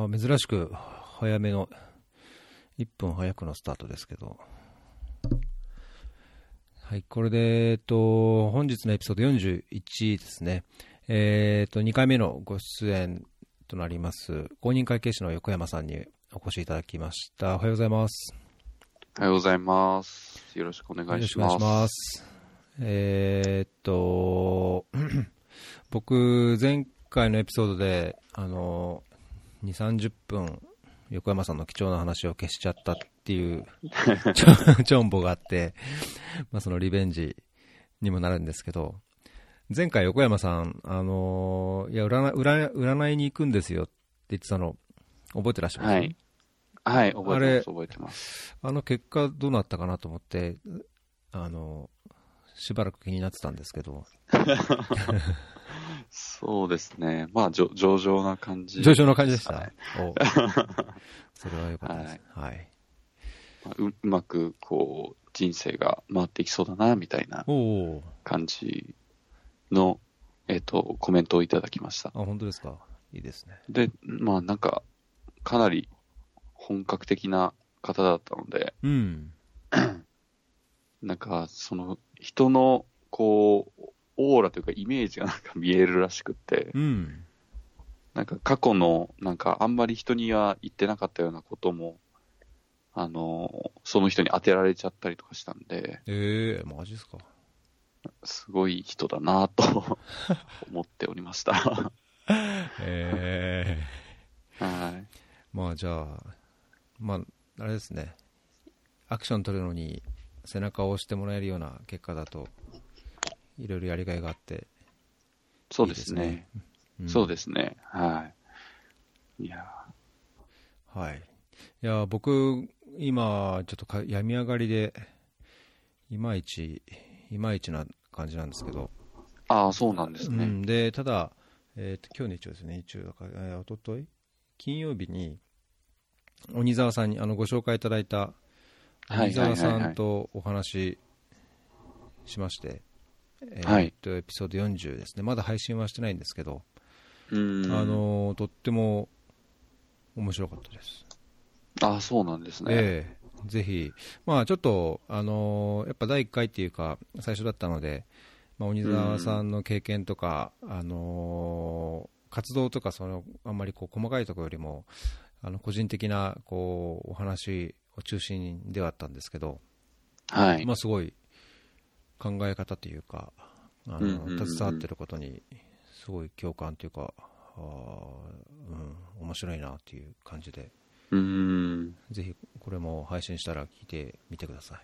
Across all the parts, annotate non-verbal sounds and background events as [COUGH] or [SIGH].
あ珍しく早めの、1分早くのスタートですけど。はい、これで、えっと、本日のエピソード41ですね。えっと、2回目のご出演となります、公認会計士の横山さんにお越しいただきました。おはようございます。おはようございます。よろしくお願いします。えー、っと、[CLEARS THROAT] 僕、前回のエピソードで、あの、2、30分、横山さんの貴重な話を消しちゃったっていう [LAUGHS] ちょんぼがあって、まあ、そのリベンジにもなるんですけど、前回横山さん、あのいや占占、占いに行くんですよって言ってたの、覚えてらっしゃいます？はい。はい、覚えてます、覚えてます。あの結果どうなったかなと思って、あのしばらく気になってたんですけど。[LAUGHS] そうですね。まあ、上々な感じ、上々な感じでした。はい、[LAUGHS] それは良かったです。はい。はい、まあ、ううまく、こう、人生が回っていきそうだな、みたいな感じの、えっ、ー、と、コメントをいただきました。あ、本当ですか？いいですね。で、まあ、なんか、かなり本格的な方だったので、うん。[CLEARS THROAT] なんか、その、人の、こう、オーラというかイメージがなんか見えるらしくて、うん、なんか過去の、なんかあんまり人には言ってなかったようなことも、あの、その人に当てられちゃったりとかしたんで、ええー、マジっすか。すごい人だなと [LAUGHS] 思っておりましたえ [LAUGHS] えー、はい。まあじゃあ、まあ、あれですね。アクション取るのに背中を押してもらえるような結果だと、いろいろやりがいがあって、そうですね。うん、そうですね。はい。いやはい。いや、僕、今、ちょっとか病み上がりで、いまいち、いまいちな感じなんですけど。ああ、そうなんですね。うん、で、ただ、えっ、ー、と、今日日曜ですね、日曜だから、えー、おととい？金曜日に、鬼沢さんに、あの、ご紹介いただいた、鬼沢さんとお話しまして、えー、っと、エピソード40ですね。まだ配信はしてないんですけど、あのとっても面白かったです。ああ、そうなんですね。ええー、ぜひ、まあちょっと、あのー、やっぱ第1回っていうか、最初だったので、まあ、鬼沢さんの経験とか、あのー、活動とか、その、あんまりこう細かいところよりも、あの、個人的な、こう、お話を中心ではあったんですけど、はい。まあすごい、考え方というか、あの、携わってることに、すごい共感というか、あうん、面白いなっていう感じで、うんぜひこれも配信したら聞いてみてください。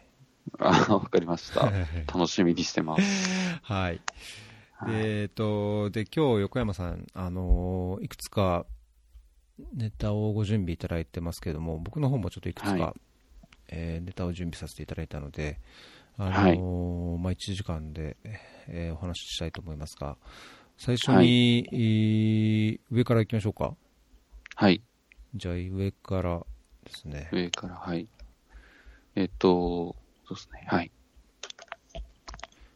あ、わかりました。[LAUGHS] 楽しみにしてます。はい。えっ、と、で、今日横山さん、あのいくつかネタをご準備いただいてますけれども、僕の方もちょっといくつか、はい、えー、ネタを準備させていただいたので、あのーはい、まあ、1時間で、えー、お話ししたいと思いますが、最初に、はい、上からいきましょうか。はい。じゃあ、上からですね。上から、はい。えっと、そうですね、はい。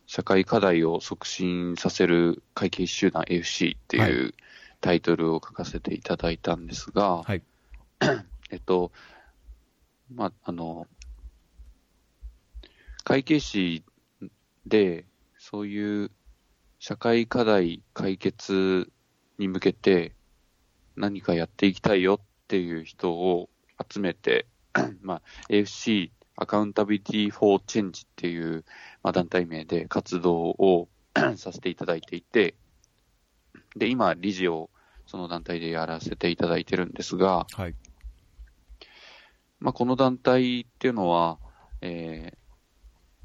社会課題を促進させる会計集団 AFC っていうタイトルを書かせていただいたんですが、はい。えっと、まあ、あの、会計士で、そういう社会課題解決に向けて何かやっていきたいよっていう人を集めて、[CLEARS THROAT] まあ、AFC アカウンタビリティ・フォー・チェンジっていう、まあ、団体名で活動を [CLEARS THROAT] させていただいていて、で、今、理事をその団体でやらせていただいてるんですが、はい。まあ、この団体っていうのは、えー、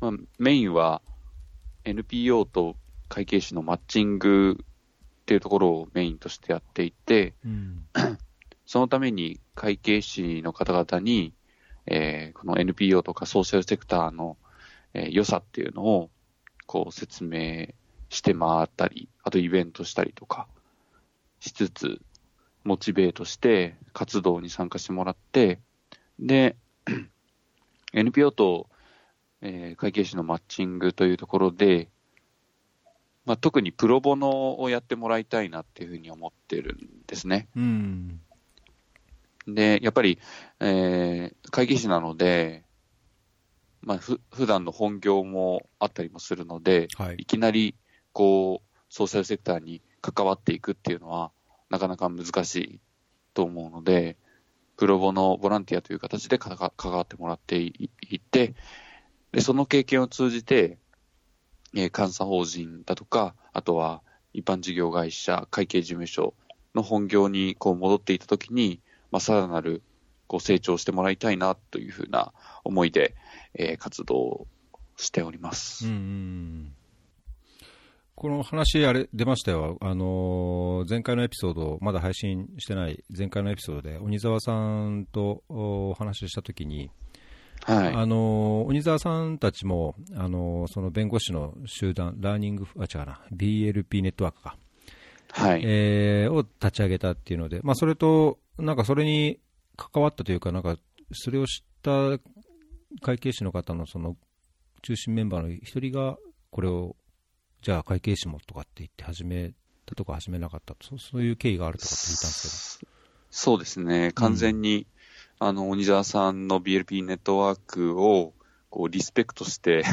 まあ、メインは NPO と会計士のマッチングっていうところをメインとしてやっていて、うん、[CLEARS THROAT] そのために会計士の方々に、えー、この NPO とかソーシャルセクターの、えー、良さっていうのをこう説明して回ったり、あとイベントしたりとかしつつ、モチベートして活動に参加してもらって、で、[CLEARS THROAT] NPO とえー、会計士のマッチングというところで、まあ、特にプロボノをやってもらいたいなっていうふうに思ってるんですね。うん。で、やっぱり、えー、会計士なので、まあ、ふ、普段の本業もあったりもするので、はいいきなり、こう、ソーシャルセクターに関わっていくっていうのは、なかなか難しいと思うので、プロボのボランティアという形で関わってもらっていいって、で、その経験を通じて、えー監査法人だとか、あとは一般事業会社、会計事務所の本業にこう戻っていたときに、まあ、さらなるこう成長してもらいたいなというふうな思いで、えー活動しております。うんこの話、あれ、出ましたよ。あのー前回のエピソード、まだ配信してない前回のエピソードで、鬼沢さんとお話ししたときに、はい。あのー鬼沢さんたちも、あのーその弁護士の集団、ラーニング、あ、違うな、BLP ネットワークか、はい。えーを立ち上げたっていうので、まあ、それと、なんかそれに関わったというか、なんか、それを知った会計士の方のその中心メンバーの一人が、これを、じゃあ会計士もとかって言って始めたとか始めなかったと、そうそういう経緯があるとかって聞いたんですそうですね。完全に、あの、鬼沢さんの BLP ネットワークを、こう、リスペクトして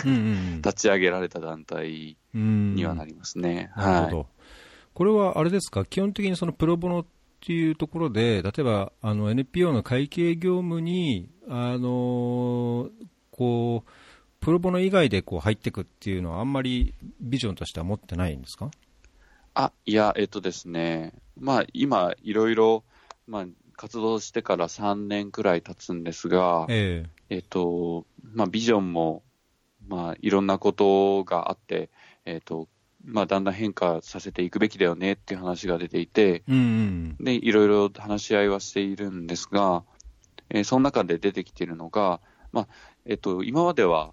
立ち上げられた団体うん、にはなりますね。はい。なるほど。これはあれですか、基本的にそのプロボノっていうところで、例えばあの NPO の会計業務に、あのーこう、プロボノ以外でこう入っていくっていうのは、あんまりビジョンとしては持ってないんですか？あ、いや、えっとですね。まあ、今、いろいろ、まあ、活動してから3年くらい経つんですが、ええっと、まあ、ビジョンも、まあ、いろんなことがあって、えっと、まあ、だんだん変化させていくべきだよねっていう話が出ていて、えうんうん。で、いろいろ話し合いはしているんですが、えーその中で出てきているのが、まあ、えっと、今までは、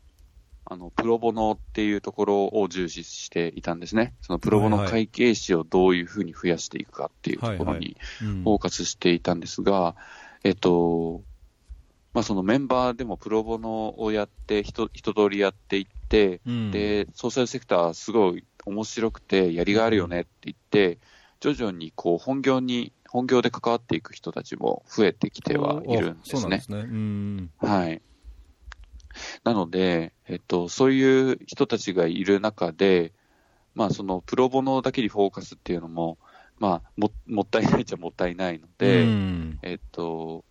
あの、プロボノっていうところを重視していたんですね。そのプロボノ会計士をどういうふうに増やしていくかっていうところにうんフォーカスしていたんですが、えっと、まあ、そのメンバーでもプロボノをやって、一一通りやっていって、うんで、ソーシャルセクターすごい面白くてやりがいあるよねって言って、徐々にこう本業に、本業で関わっていく人たちも増えてきてはいるんですねそうなんで。すね。うん。はい。なので、えっと、そういう人たちがいる中で、まあそのプロボノだけにフォーカスっていうのも、まあももったいないっちゃもったいないので、うんえっと、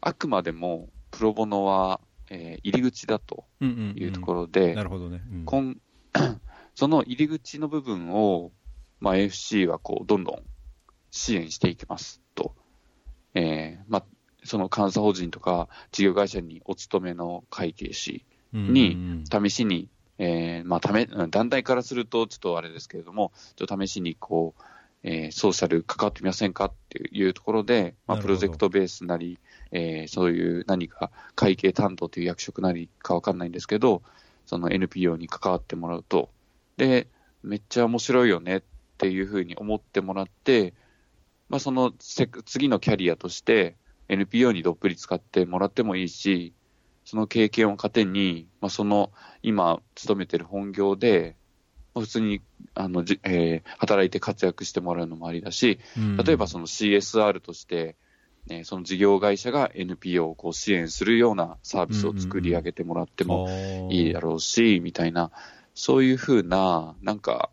あくまでもプロボノは、えー入り口だというところで、なるほどね。うんこん [COUGHS] その入り口の部分を、まあ、AFC はこうどんどん支援していきますと。えーまあ、その監査法人とか事業会社にお勤めの会計士、にうん試しに、えーまあ、ため、うん団体からするとちょっとあれですけれども、ちょっと試しにこう、えーソーシャル関わってみませんかっていうところで、まあ、プロジェクトベースなり、えーそういう何か会計担当という役職なりかわかんないんですけど、その NPO に関わってもらうと、で、めっちゃ面白いよねっていうふうに思ってもらって、まあ、そのせ次のキャリアとして NPO にどっぷり使ってもらってもいいし、その経験を糧に、まあ、その今勤めてる本業で、まあ普通にあのじ、えー働いて活躍してもらうのもありだし、うん。例えばその CSR として、ね、その事業会社が NPO をこう支援するようなサービスを作り上げてもらってもいいだろうし、みたいな、そういうふうな、なんか、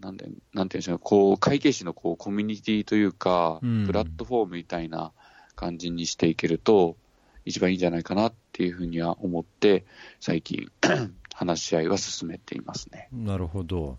なんで、なんていうんでしょうね、こう、会計士のこう、コミュニティというか、うん。プラットフォームみたいな感じにしていけると、一番いいんじゃないかなっていうふうには思って、最近、[CLEARS THROAT] 話し合いは進めていますね。なるほど。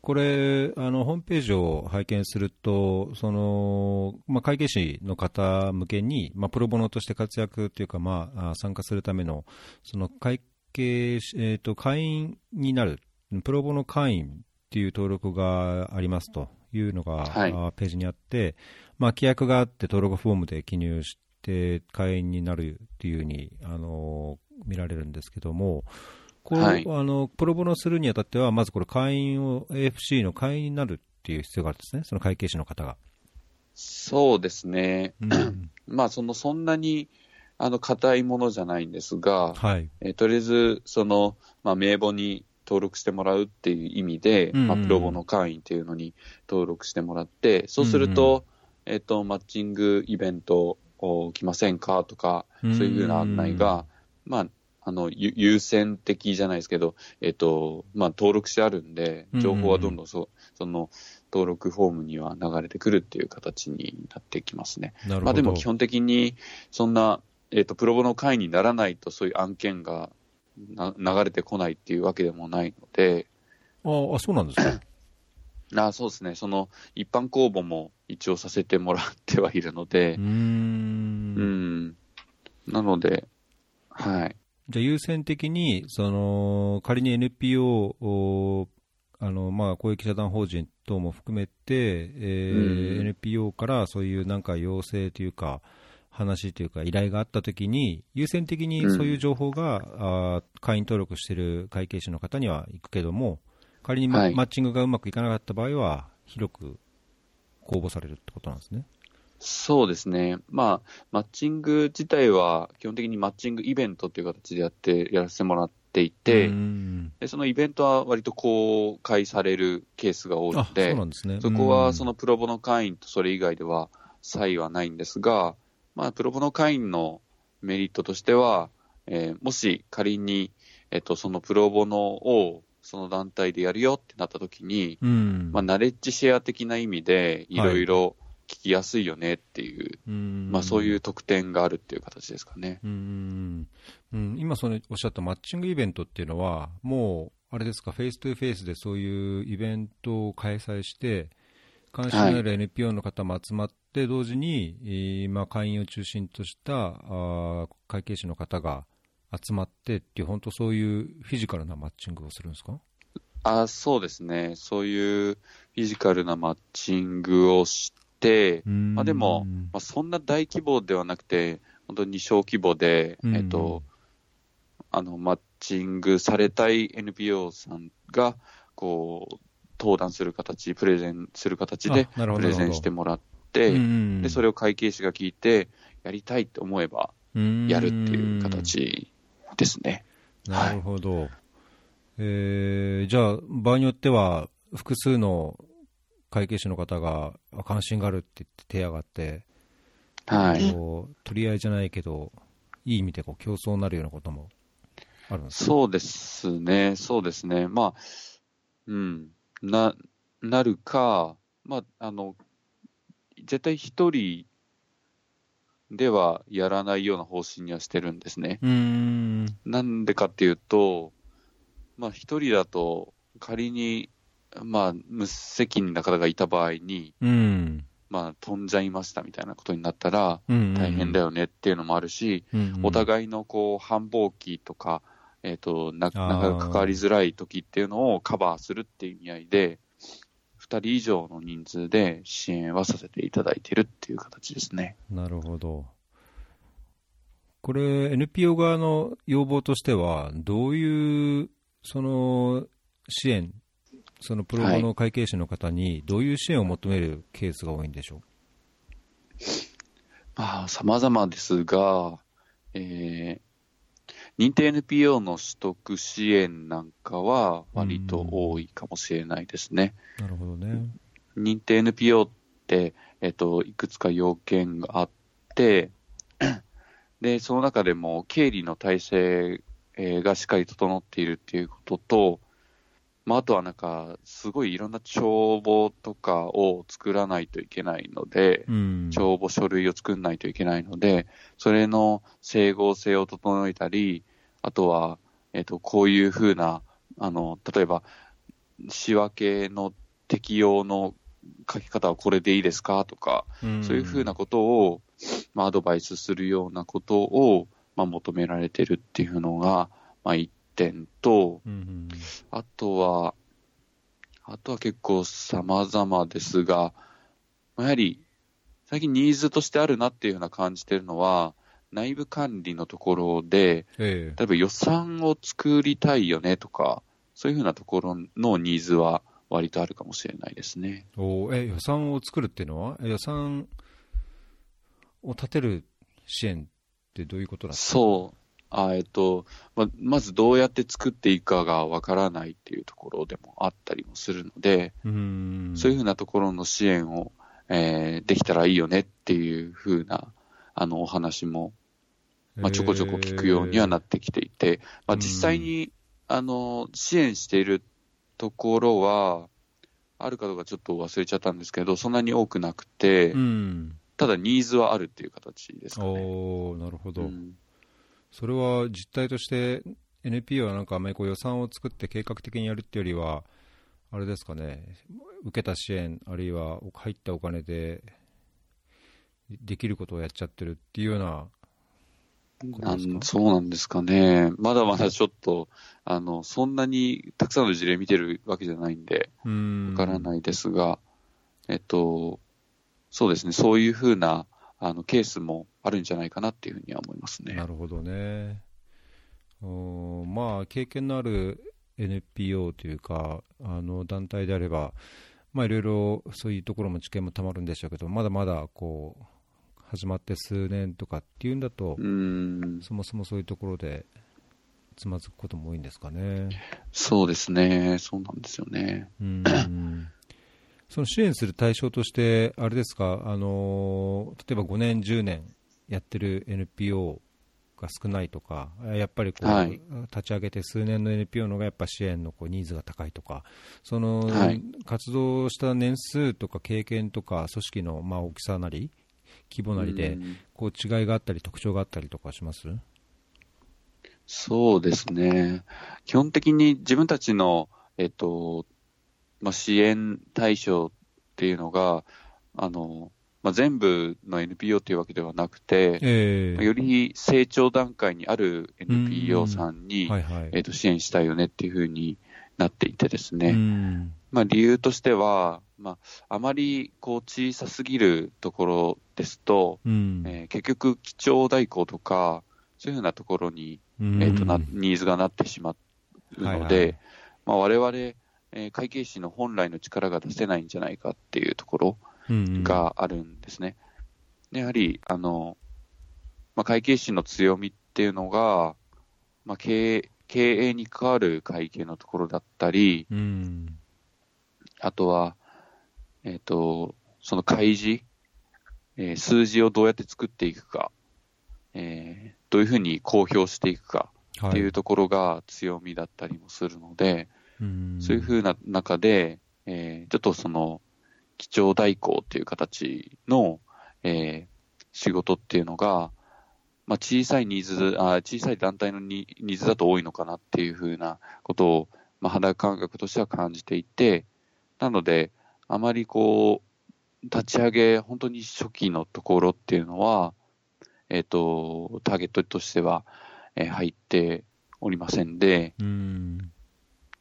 これ、あの、ホームページを拝見すると、その、まあ、会計士の方向けに、まあ、プロボノとして活躍というか、まあ、あ参加するための、その会計士、えっ、と、会員になる、プロボノ会員っていう登録がありますというのが、はいあページにあって、まあ、規約があって登録フォームで記入して会員になるっていうふうに、あの、見られるんですけども、こうはいあのプロボノするにあたっては、まずこれ、会員を、AFC の会員になるっていう必要があるんですね、その会計士の方が。そうですね。うん [CLEARS THROAT] まあ、その、そんなに、あの、硬いものじゃないんですが、はい。えーとりあえず、その、まあ、名簿に登録してもらうっていう意味で、うんうんまあ、プロボの会員っていうのに登録してもらって、そうすると、えっ、と、マッチングイベント来ませんかとか、そういうふうな案内が、まあ、あの、優先的じゃないですけど、えっと、まあ、登録してあるんで、情報はどんどんそ,、その、登録フォームには流れてくるっていう形になってきますね。なるほど。まあ、でも基本的に、そんな、えっと、プロボの会にならないと、そういう案件がな流れてこないっていうわけでもないので。ああ、そうなんですか？あそうですね。その、一般公募も一応させてもらってはいるので。うん。うん。なので、はい。じゃあ優先的に、その、仮に NPO を、あの、まあ、公益社団法人等も含めて、えー、うん、NPO からそういうなんか要請というか、話というか依頼があったときに、優先的にそういう情報が、うん、あ会員登録している会計士の方には行くけども、仮にマッチングがうまくいかなかった場合は、広く公募されるってことなんですね。そうですね。まあ、マッチング自体は基本的にマッチングイベントという形でやって、やらせてもらっていて、でそのイベントは割と公開されるケースが多いので、そね。そこはそのプロボの会員とそれ以外では差異はないんですが、まあ、プロボの会員のメリットとしては、えー、もし仮に、えっと、そのプロボノをその団体でやるよってなった時に、うん、まあ、ナレッジシェア的な意味で、いろいろ聞きやすいよねっていう、はい、まあ、そういう特典があるっていう形ですかね。うん、うん、今そのおっしゃったマッチングイベントっていうのは、もう、あれですか、フェイストゥフェイスでそういうイベントを開催して、関心のある NPO の方も集まって、同時に、はい、まあ、会員を中心としたあ会計士の方が集まってっていう、本当そういうフィジカルなマッチングをするんですか？あそうですね、そういうフィジカルなマッチングをして、まあ、でも、まあ、そんな大規模ではなくて、本当に小規模で、えっと、あの、マッチングされたい NPO さんが、こう、登壇する形、プレゼンする形で、プレゼンしてもらって、で、それを会計士が聞いて、やりたいと思えば、やるっていう形ですね。なるほど。はい、えー、じゃあ、場合によっては、複数の会計士の方が関心があるって言って手上がって、はい、取り合いじゃないけど、いい意味でこう競争になるようなこともあるんですかそうですね、そうですね。まあ、うん、な、なるか、まあ、あの、絶対一人ではやらないような方針にはしてるんですね。うん。なんでかっていうと、まあ一人だと仮に、まあ無責任な方がいた場合に、うん、まあ飛んじゃいましたみたいなことになったら大変だよねっていうのもあるし、うんうん、お互いのこう繁忙期とか、えっ、ー、と、なかなか関わりづらい時っていうのをカバーするっていう意味合いで、2人以上の人数で支援はさせていただいているっていう形ですね。なるほど。これ、NPO 側の要望としては、どういうその支援、そのプロボの会計士の方に、どういう支援を求めるケースが多いんでしょう、まあ、様々ですが、えー、認定 NPO の取得支援なんかは割と多いかもしれないですね。なるほどね。認定 NPO って、えっと、いくつか要件があって、で、その中でも経理の体制がしっかり整っているっていうことと、まあ、あとはなんか、すごいいろんな帳簿とかを作らないといけないので、うん、帳簿書類を作らないといけないので、それの整合性を整えたり、あとは、えっ、ー、と、こういうふうな、あの、例えば、仕分けの適用の書き方はこれでいいですかとか、うん、そういうふうなことを、まあ、アドバイスするようなことを、まあ、求められてるっていうのが、まあ、一点と、うん、あとは、あとは結構様々ですが、やはり、最近ニーズとしてあるなっていうふうな感じてるのは、内部管理のところで、ええ、例えば予算を作りたいよねとか、そういうふうなところのニーズは割とあるかもしれないですね。おえ予算を作るっていうのは？予算を立てる支援ってどういうことなんですか？そう。あえっとま、まずどうやって作っていくかがわからないっていうところでもあったりもするので、うんそういうふうなところの支援を、えー、できたらいいよねっていうふうなあの、お話も、まあ、ちょこちょこ聞くようにはなってきていて、まあ、実際に、あの、支援しているところは、あるかどうかちょっと忘れちゃったんですけど、そんなに多くなくて、うん。ただニーズはあるっていう形ですかね。おー、なるほど。うんそれは実態として NPO はなんかあんまりこう予算を作って計画的にやるっていうよりは、あれですかね、受けた支援、あるいは入ったお金でできることをやっちゃってるっていうようななんそうなんですかね。まだまだちょっと、あの、そんなにたくさんの事例見てるわけじゃないんで、うん。わからないですが、えっと、そうですね、そういうふうな、あの、ケースもあるんじゃないかなっていうふうには思いますねな。るほどね。おーまあ、経験のある NPO というか、あの団体であれば、まあ、いろいろそういうところも知見もたまるんでしょうけど、まだまだこう始まって数年とかっていうんだと、うん、そもそもそういうところでつまずくことも多いんですかね。そうですね、そうなんですよね。うん。その支援する対象として、あれですか、あの例えば5年、10年やってる NPO が少ないとか、やっぱりこう、はい。立ち上げて数年の NPO のがやっぱ支援のこうニーズが高いとか、その、はい。活動した年数とか経験とか、組織のまあ大きさなり、規模なりで、うん。こう違いがあったり、特徴があったりとかします？そうですね。基本的に自分たちの、えっと、まあ、支援対象っていうのが、あの、まあ、全部の NPO っていうわけではなくて、えより成長段階にあるうん NPO さんに、支援したいよねっていうふうになっていてですね。うんまあ、理由としては、まあ、あまりこう小さすぎるところですと、うん。えー結局、基調代行とか、そういうふうなところにうん。えーとなニーズがなってしまうので、はいはい。まあ、我々、えー会計士の本来の力が出せないんじゃないかっていうところうんがあるんですね。でやはり、あの、まあ、会計士の強みっていうのが、まあ、経営経営に関わる会計のところだったり、うんあとは、えっ、と、その開示、えー数字をどうやって作っていくか、えーどういうふうに公表していくか、はっていうところが強みだったりもするので、うん。そういうふうな中で、えーちょっとその、基調代行っていう形の、えー仕事っていうのが、まあ、小さいニーズ、あ小さい団体のニニーズだと多いのかなっていうふうなことを、まあ、肌感覚としては感じていて、なので、あまりこう、立ち上げ、本当に初期のところっていうのは、えっ、と、ターゲットとしては、えー入っておりませんで、うん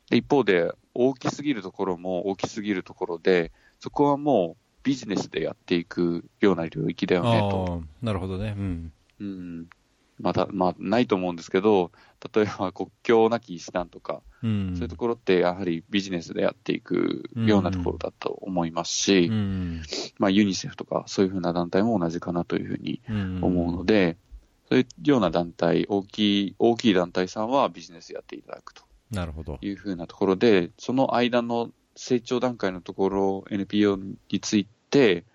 で一方で、大きすぎるところも大きすぎるところで、そこはもうビジネスでやっていくような領域だよねと。なるほどね。うん。うん。また、まあ、ないと思うんですけど、例えば国境なき医師団とか、うん。そういうところってやはりビジネスでやっていくようなところだと思いますし、うん。まあ、ユニセフとかそういうふうな団体も同じかなというふうにうん思うので、そういうような団体、大きい、大きい団体さんはビジネスやっていただくと。なるほど。いうふうなところで、その間の成長段階のところ、NPO について、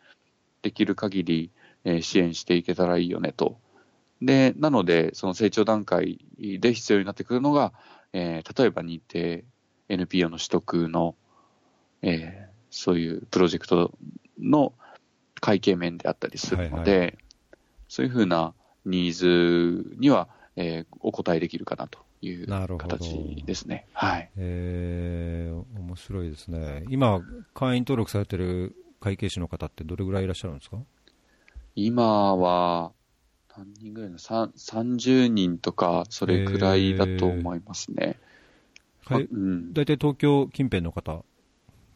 できる限り、えー支援していけたらいいよねと。で、なので、その成長段階で必要になってくるのが、えー例えば認定 NPO の取得の、えーそういうプロジェクトの会計面であったりするので、はいそういうふうなニーズには、えーお答えできるかなという形ですね。はい。えー、面白いですね。今、会員登録されてる会計士の方ってどれぐらいいらっしゃるんですか？今は、何人ぐらいのさん ?30 人とか、それくらいだと思いますね。はいあうん、大体東京近辺の方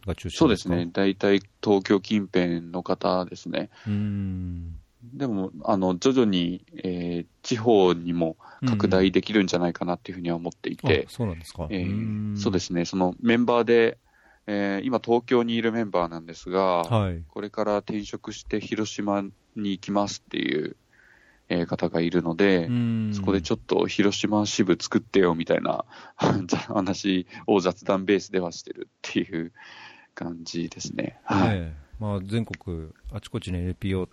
が中心そうですね。。大体東京近辺の方ですね。うん。でも、あの、徐々に、えー地方にも拡大できるんじゃないかなっていうふうには思っていて、あ、そうなんですか。えーんそうですね。そのメンバーで、えー今東京にいるメンバーなんですが、はい。これから転職して広島に行きますっていう、えー方がいるので、うんそこでちょっと広島支部作ってよみたいな [LAUGHS] 話を雑談ベースではしてるっていう感じですね。はい。ねえまあ、全国あちこちに NPO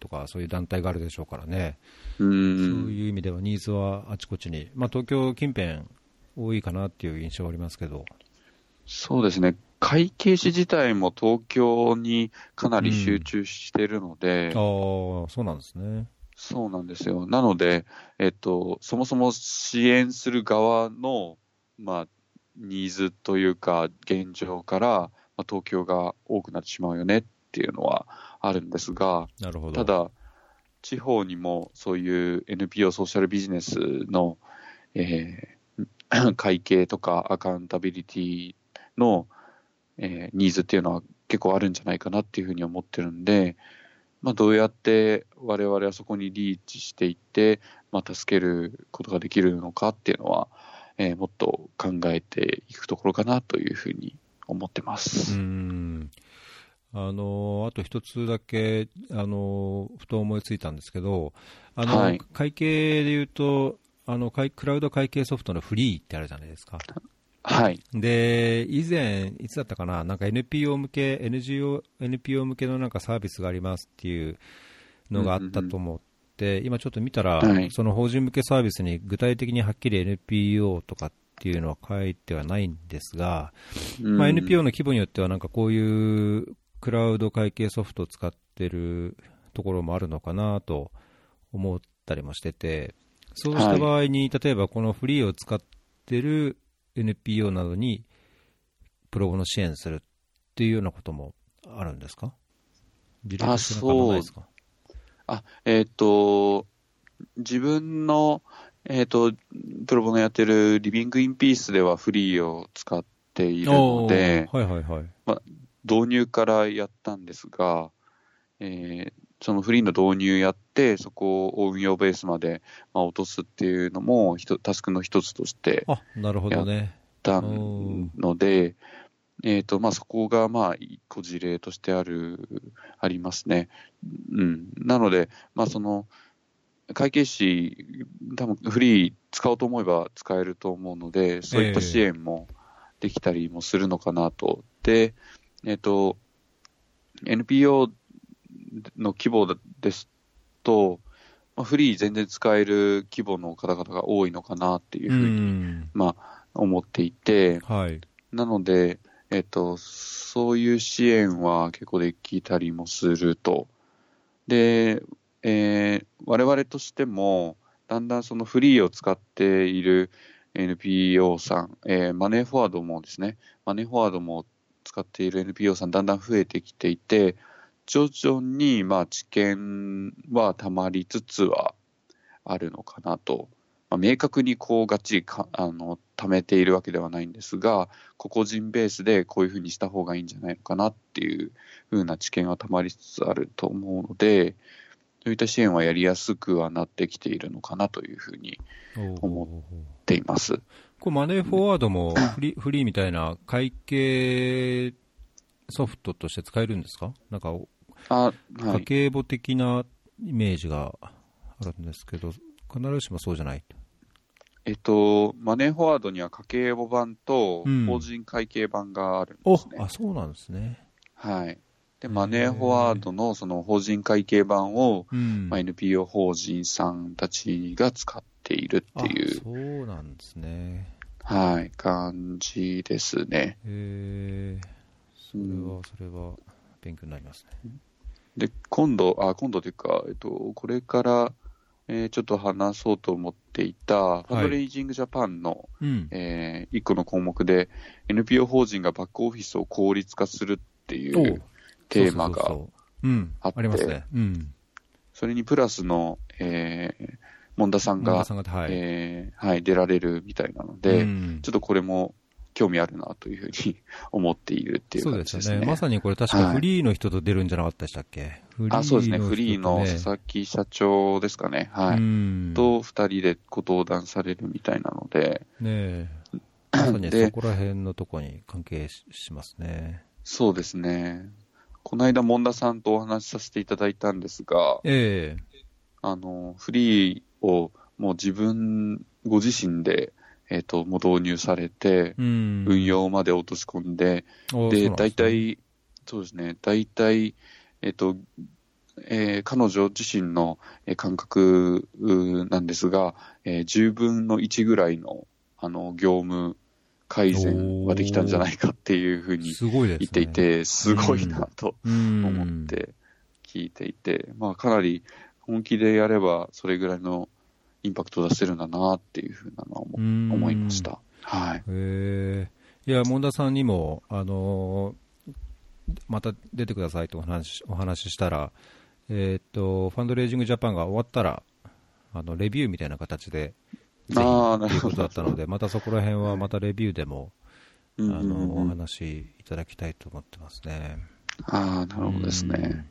とか、そういう団体があるでしょうからね、うそうんいう意味ではニーズはあちこちに、まあ、東京近辺多いかなっていう印象はありますけど、そうですね。会計士自体も東京にかなり集中しているので、ああ、そうなんですね。そうなんですよ。なので、えっと、そもそも支援する側の、まあ、ニーズというか、現状から、まあ、東京が多くなってしまうよねっていうのはあるんですが、なるほど。ただ、地方にもそういう NPO ソーシャルビジネスの、えー [CLEARS THROAT] 会計とかアカウンタビリティの、えーニーズっていうのは結構あるんじゃないかなっていうふうに思ってるんで、まあ、どうやって我々はそこにリーチしていって、まあ、助けることができるのかっていうのは、えーもっと考えていくところかなというふうに思ってまうす。んあのあと一つだけ、あのふと思いついたんですけど、あのはい会計でいうとあの会、クラウド会計ソフトのフリーってあるじゃないですか。はい。で、以前、いつだったかな、なんか NPO 向け、NGO、NPO 向けのなんかサービスがありますっていうのがあったと思って、今ちょっと見たら、はい。その法人向けサービスに具体的にはっきり NPO とかっていうのは書いてはないんですが、うん。まあ、NPO の規模によっては、なんかこういうクラウド会計ソフトを使ってるところもあるのかなと思ったりもしてて、そうした場合に、例えばこのフリーを使ってる NPO などにプロボの支援するっていうようなこともあるんですか？あんまないですか？あ、えっ、と、自分の、えっ、と、プロボのやってるリビングインピースではフリーを使っているので、はいはいはい。導入からやったんですが、えーそのフリーの導入やって、そこを運用ベースまで、まあ、落とすっていうのもひと、タスクの一つとしてあ、なるほどね。たので、えっ、と、まあ、そこが、まあ、一個事例としてある、ありますね。うん。なので、まあ、その、会計士、多分フリー使おうと思えば使えると思うので、そういった支援もできたりもするのかなと。で、えっ、と、NPO の規模ですと、まあ、フリー全然使える規模の方々が多いのかなっていううふうに、ん。まあ、思っていて、はい。なので、えっと、そういう支援は結構できたりもすると。で、えー我々としても、だんだんそのフリーを使っている NPO さん、えーマネーフォワードもですね、マネーフォワードも使っている NPO さん、だんだん増えてきていて、徐々に、まあ、知見はたまりつつはあるのかなと。まあ、明確にこう、がっちりか、あの、貯めているわけではないんですが、個々人ベースでこういうふうにした方がいいんじゃないのかなっていうふうな知見はたまりつつあると思うので、そういった支援はやりやすくはなってきているのかなというふうに思っています。こうマネーフォワードもフリ [COUGHS] フリーみたいな会計ソフトとして使えるんですか？なんかあ、は家い。計簿的なイメージがあるんですけど、必ずしもそうじゃない。えっと、マネーフォワードには家計簿版とうん法人会計版があるんでおすね。あ、そうなんですね。はい。で、マネーフォワードのその法人会計版を、うん。まあ、NPO 法人さんたちが使っているっていうあ、そうなんですね。はい、感じですね。へえ、それは、それは、勉強になりますね。で、今度、あ、今度というか、えっと、これから、えーちょっと話そうと思っていた、ファンドレイジングジャパンの、うん。えー一個の項目で、NPO 法人がバックオフィスを効率化するっていうテーマが。あってね。うん。それにプラスの、えー、モンダさんが本田、さんが、はい。えーはい、出られるみたいなので、うんちょっとこれも興味あるなというふうに [LAUGHS] 思っているっていうそう感じですね。ですよね。まさにこれ確かフリーの人と出るんじゃなかったでしたっけ、フリーあ、そうですね。フリーの佐々木社長ですかね。はい。うん。と、二人でご登壇されるみたいなので、ねえ。まさにでそこら辺のとこに関係ししますね。そうですね。この間、モンダさんとお話しさせていただいたんですが、ええあの、フリーをもう自分、ご自身で、えっ、と、もう導入されて、うん。運用まで落とし込んで、おで、大体、そうですね、大体、えっ、と、えー彼女自身のえー感覚なんですが、えー10分の1ぐらいのあの業務改善はできたんじゃないかっていうふうに。言っていて、すごいなとうん、思って聞いていて、まあかなり本気でやればそれぐらいのインパクトを出せるんだなっていうふうなのは思いました。はい。へえ。いや、モンダさんにも、あのーまた出てくださいとお話お話ししたら、えーっと、ファンドレイジングジャパンが終わったら、あの、レビューみたいな形で、ぜひということ。だったので、またそこら辺はまたレビューでも、あの、お話しいただきたいと思ってますね。ああ、なるほどですね。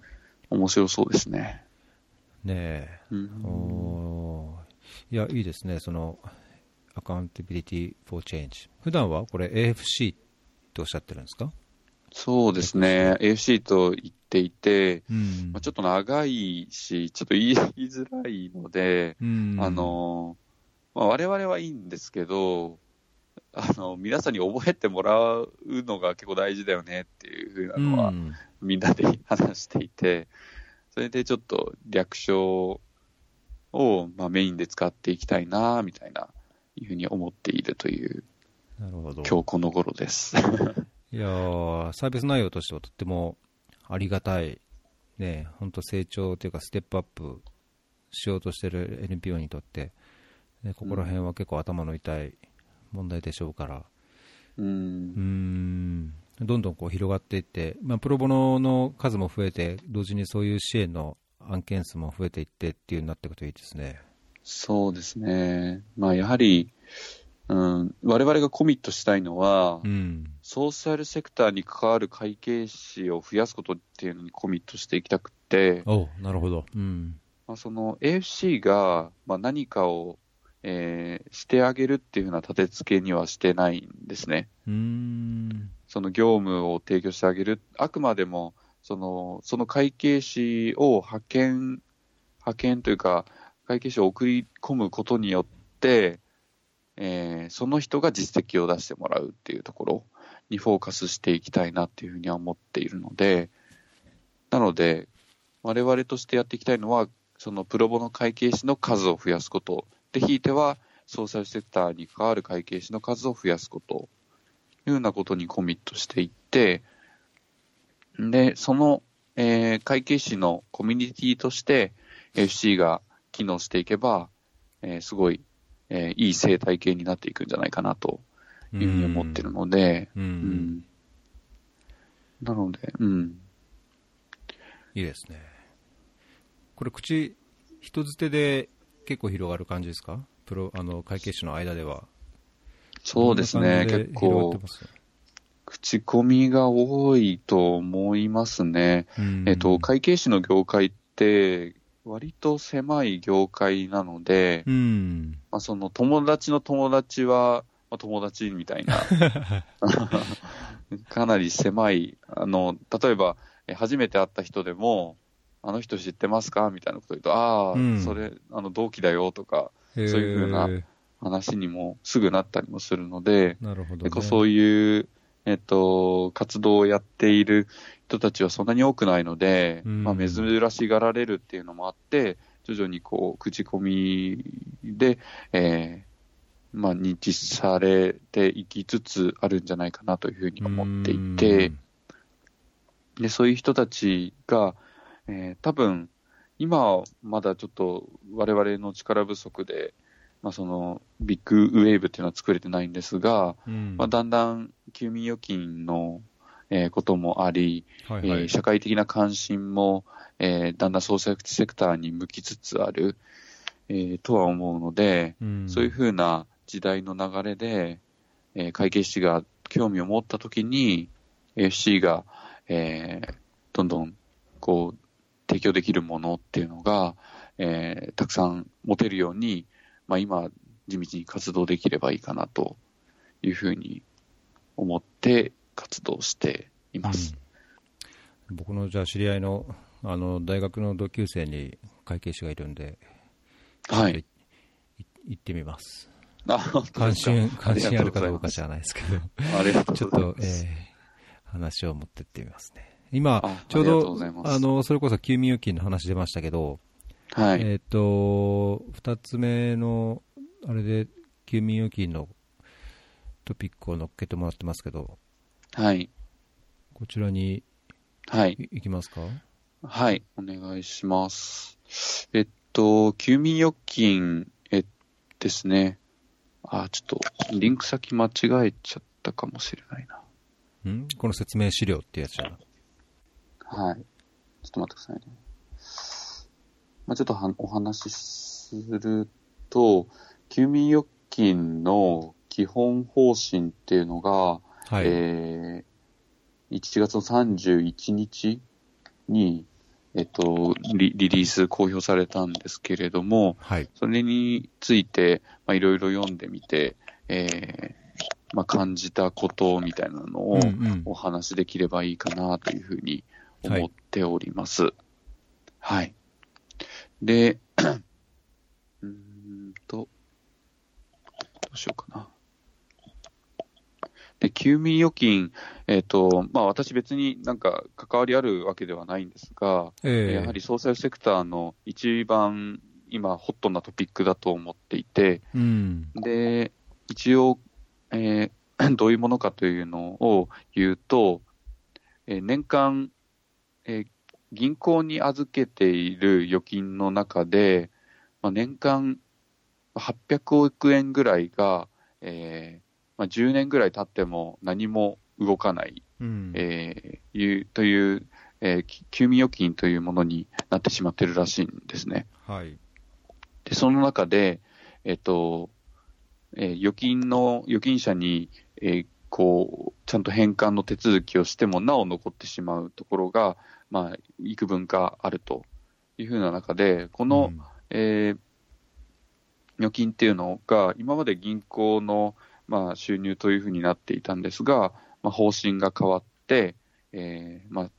面白そうですね。うん。ねえ。うんおーいや、いいですね、その、アカウンテビリティ for change。普段はこれ AFC っておっしゃってるんですか？そうですね。AFC と言っていて、うん。まあ、ちょっと長いし、ちょっと言いづらいので、うん。あの、まあ、我々はいいんですけど、あの、皆さんに覚えてもらうのが結構大事だよねっていうふうなのは、うん。みんなで話していて、それでちょっと略称を、まあ、メインで使っていきたいな、みたいな、いうふうに思っているという、なるほど。今日この頃です。いやーサービス内容としてはとってもありがたい、ね、本当成長というかステップアップしようとしてる NPO にとって、ね、ここら辺は結構頭の痛い問題でしょうから、う。うんん、どんどんこう広がっていって、まあ、プロボノの数も増えて、同時にそういう支援の案件数も増えていってっていうになっていくといいですね。そうですね。まあ、やはり、うん、我々がコミットしたいのは、うん。ソーシャルセクターに関わる会計士を増やすことっていうのにコミットしていきたくて、おなるほど。うん。まあ、その AFC がまあ何かを、えーしてあげるっていうふうな立て付けにはしてないんですね。うん。その業務を提供してあげる。あくまでも、その、その会計士を派遣、派遣というか、会計士を送り込むことによって、えーその人が実績を出してもらうっていうところにフォーカスしていきたいなっていうふうには思っているので、なので、我々としてやっていきたいのは、そのプロボの会計士の数を増やすこと。で、ひいては、ソーシャルセクターに関わる会計士の数を増やすこと。いうようなことにコミットしていって、で、その、えー会計士のコミュニティとして FC が機能していけば、えーすごい、えーいい生態系になっていくんじゃないかなというふうに思ってるので、うん。うんなので、うん。いいですね。これ、口、人づてで結構広がる感じですか？プロ、あの、会計士の間では。そうですね、結構口コミが多いと思いますね。うんえっと、会計士の業界って、割と狭い業界なので、うん。まあ、その友達の友達は、まあ、友達みたいな、[LAUGHS] かなり狭い、あの、例えば、え初めて会った人でも、あの人知ってますかみたいなこと言うと、ああ、うんそれ、あの、同期だよとか、そうそういうふうな話にもすぐなったりもするので、なるほど、ね。結構そういう、えっと、活動をやっている人たちはそんなに多くないので、うん。まあ、珍しがられるっていうのもあって、徐々にこう、口コミで、えーまあ、認知されていきつつあるんじゃないかなというふうに思っていて、で、そういう人たちが、えー多分、今はまだちょっと我々の力不足で、まあ、そのビッグウェーブっていうのは作れてないんですが、うん、うんまあ、だんだん休眠預金の、えーこともあり、はいはいえー社会的な関心も、えーだんだんソーシャルセクターに向きつつある、えーとは思うので、うん。そういうふうな時代の流れで、えー会計士が興味を持ったときに、AFC が、えーどんどんこう提供できるものっていうのが、えーたくさん持てるように、まあ、今、地道に活動できればいいかなというふうに思って活動しています。うん僕のじゃあ知り合いのあの大学の同級生に会計士がいるんで、はい。行ってみます。あ関心、関心あるかどうかあじゃないですけど、りがとうちょっと。えー話を持ってってみますね。今あ、ちょうどあの、それこそ休眠預金の話出ましたけど、はい。えっ、と、二つ目の、あれで、休眠預金のトピックを乗っけてもらってますけど、はい。こちらにはい。い行きますか？はい。お願いします。えっと、休眠預金、えですね。あ、ちょっと、リンク先間違えちゃったかもしれないな。ん？この説明資料ってやつじゃん。はい。ちょっと待ってくださいね。まあ、ちょっとはお話しすると、休眠預金の基本方針っていうのが、はい。えー1月の31日に、えっとリ、リリース公表されたんですけれども、はい。それについて、まあ、いろいろ読んでみて、えーまあ、感じたことみたいなのをうんうんお話しできればいいかなというふうに思っております。はい。で、[CLEARS THROAT] うーんと、どうしようかな。で、休眠預金、えっ、と、まあ私別になんか関わりあるわけではないんですが、ええやはりソーシャルセクターの一番今ホットなトピックだと思っていて、うん。で、一応、えー [CLEARS THROAT] どういうものかというのを言うと、えー年間、えー銀行に預けている預金の中で、まあ、年間800億円ぐらいが、えーまあ、10年ぐらい経っても何も動かないうん。えーいう、という、えーき休眠預金というものになってしまってるらしいんですね。はい。で、その中で、えっ、と、えー預金の、預金者に、えーこう、ちゃんと返還の手続きをしてもなお残ってしまうところが、まあ、幾分かあるというふうな中で、この、うん。えー預金っていうのが、今まで銀行の、まあ、収入というふうになっていたんですが、まあ、方針が変わって、えーまあ、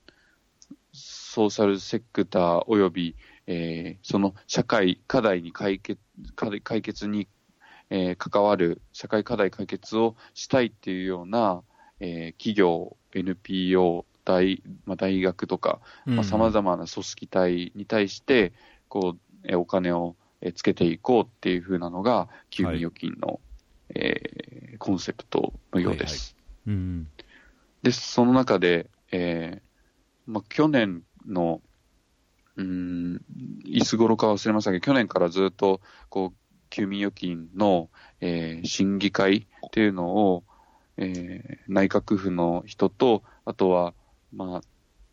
ソーシャルセクターおよび、えーその社会課題に解決、解決に、えー関わる社会課題解決をしたいっていうような、えー企業、NPO、大まあ、大学とか、まあ、様々な組織体に対して、こう、えーお金をえーつけていこうっていう風なのが、休眠預金の、えーコンセプトのようです。うん。で、その中で、えーまあ、去年の、うーん、いつ頃か忘れましたけど、去年からずっと、こう、休眠預金の、えー審議会っていうのを、えー内閣府の人と、あとは、ま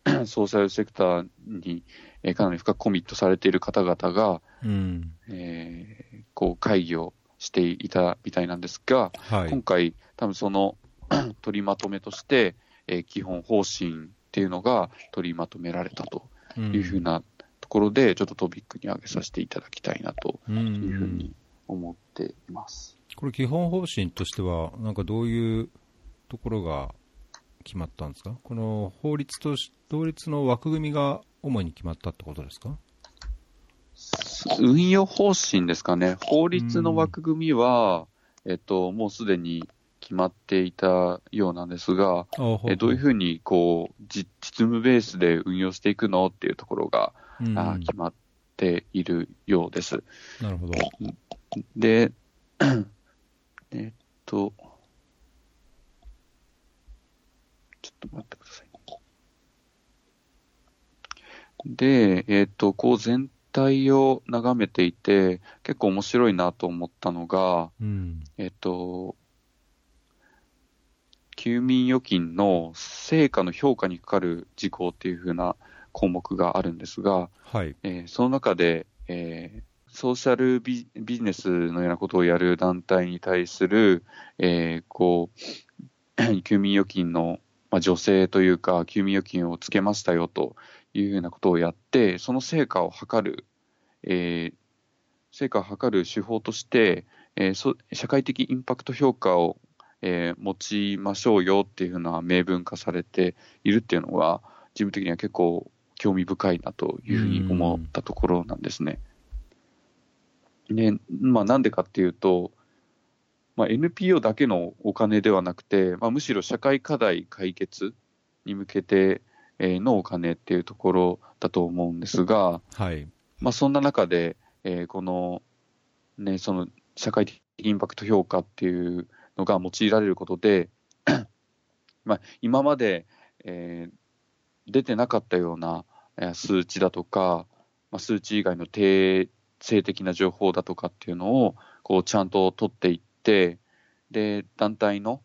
あ、[CLEARS THROAT] ソーシャルセクターに、えーかなり深くコミットされている方々が、うん。えーこう、会議をしていたみたいなんですが、はい今。回、多分その [CLEARS THROAT] 取りまとめとして、えー基本方針っていうのが取りまとめられたというふうなところで、ちょっとトピックに挙げさせていただきたいなとうん。いうふうに思っています。これ基本方針としては、なんかどういうところが決まったんですか？この法律とし、法律の枠組みが主に決まったってことですか？運用方針ですかね。法律の枠組みは、えっと、もうすでに決まっていたようなんですが、えどういうふうに、こう、じ実務ベースで運用していくのっていうところが、うんあー決まっているようです。なるほど。で、えっと、ちょっと待ってください。で、えっと、こう全体を眺めていて、結構面白いなと思ったのが、うん。えっと、休眠預金の成果の評価にかかる事項っていう風な項目があるんですが、はい。えーその中で、えーソーシャルビビジネスのようなことをやる団体に対する、えーこう、[CLEARS THROAT] 休眠預金の、まあ、助成というか、休眠預金をつけましたよというようなことをやって、その成果を測る、えー成果を測る手法として、えーそ社会的インパクト評価を、えー用いましょうよっていうふうな明文化されているっていうのは、自分的には結構興味深いなというふうに思ったところなんですね。で、まあなんでかっていうと、まあ、NPO だけのお金ではなくて、まあ、むしろ社会課題解決に向けて、えーのお金っていうところだと思うんですが、はい。まあ、そんな中で、えーこの、ね、その社会的インパクト評価っていうのが用いられることで、[COUGHS] まあ、今まで、えー出てなかったようなえー数値だとか、まあ、数値以外の定性的な情報だとかっていうのをこうちゃんと取っていって、で、団体の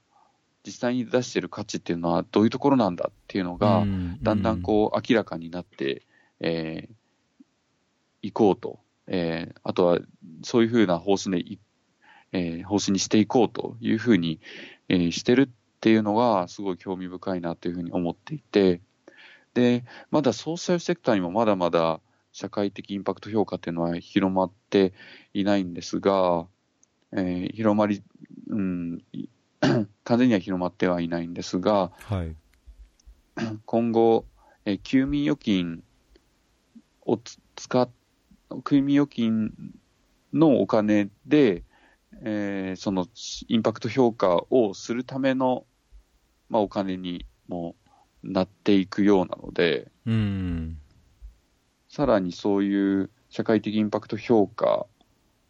実際に出している価値っていうのはどういうところなんだっていうのが、だんだんこう明らかになってえーいこうと、えーあとはそういうふうな方針でい、えー方針にしていこうというふうに、えーしてるっていうのがすごい興味深いなというふうに思っていて、で、まだソーシャルセクターにもまだまだ社会的インパクト評価っていうのは広まっていないんですが、えー広まり、うん、い [COUGHS] 完全には広まってはいないんですが、はい。今後、えー休眠預金をつ使っ、休眠預金のお金で、えーそのインパクト評価をするための、まあ、お金にもなっていくようなので、うん。さらにそういう社会的インパクト評価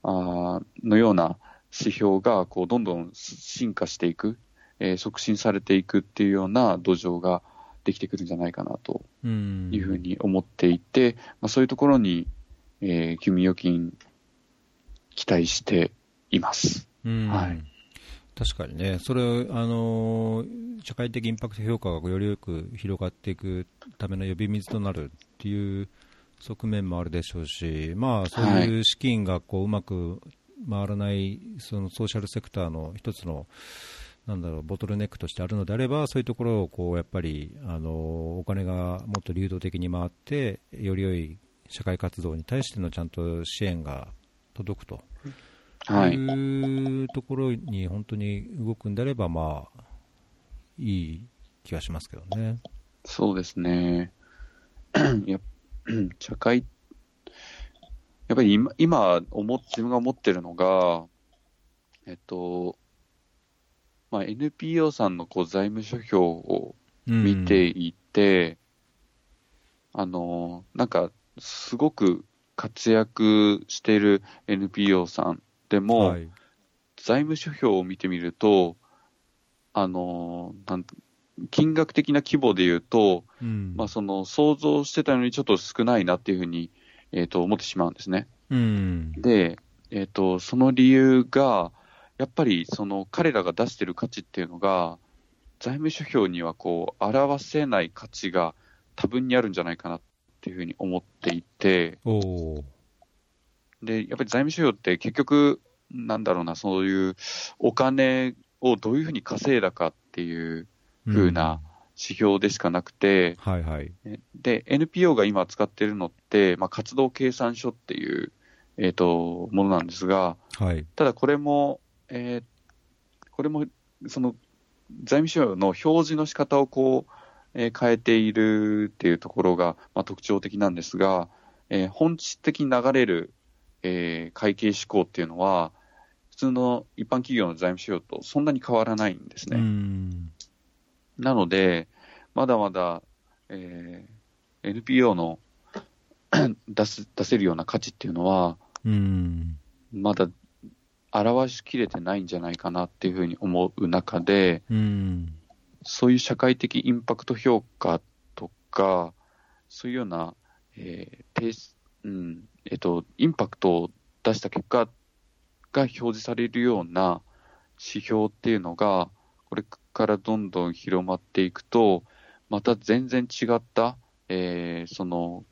あーのような指標がこうどんどん進化していく、えー促進されていくっていうような土壌ができてくるんじゃないかなとうん。いうふうに思っていて、まあ、そういうところに、えー、休眠預金期待しています。うんはい確かにね、それ、あのー社会的インパクト評価がよりよく広がっていくための呼び水となるっていう側面もあるでしょうし、まあ、そういう資金がこううまく回らないそのソーシャルセクターの一つのなんだろうボトルネックとしてあるのであれば、そういうところをこうやっぱり、あのーお金がもっと流動的に回って、より良い社会活動に対してのちゃんと支援が届くと。はい。いうところに本当に動くんであれば、まあ、いい気がしますけどね。そうですね。[CLEARS THROAT] や [CLEARS THROAT] 社会、やっぱり今、今思っ、自分が思ってるのが、えっと、まあ、NPO さんのこう財務諸表を見ていて、あの、なんか、すごく活躍している NPO さんでうん、も、はい、財務諸表を見てみると、あの、なん金額的な規模で言うと、うん。まあ、その想像してたのにちょっと少ないなっていうふうに、えー、と思ってしまうんですね。うん、で、えー、とその理由が、やっぱりその彼らが出してる価値っていうのが、財務諸表にはこう表せない価値が多分にあるんじゃないかなっていうふうに思っていて、で、やっぱり財務諸表って結局、なんだろうな、そういうお金をどういうふうに稼いだかっていう風な指標でしかなくて、うんはいはい。で、NPO が今使ってるのって、まあ、活動計算書っていう、えっ、と、ものなんですが、はい。ただこれも、えーこれも、その、財務省の表示の仕方をこう、えー変えているっていうところが、まあ、特徴的なんですが、えー本質的に流れる、えー会計指向っていうのは、普通の一般企業の財務指標とそんなに変わらないんですね。うん。なので、まだまだ、えー NPO の [COUGHS] 出す出せるような価値っていうのは、うん。まだ表しきれてないんじゃないかなっていうふうに思う中で、うん。そういう社会的インパクト評価とか、そういうような、えーうんえっと、インパクトを出した結果が表示されるような指標っていうのが、これからどんどん広まっていくと、また全然違った、えーその、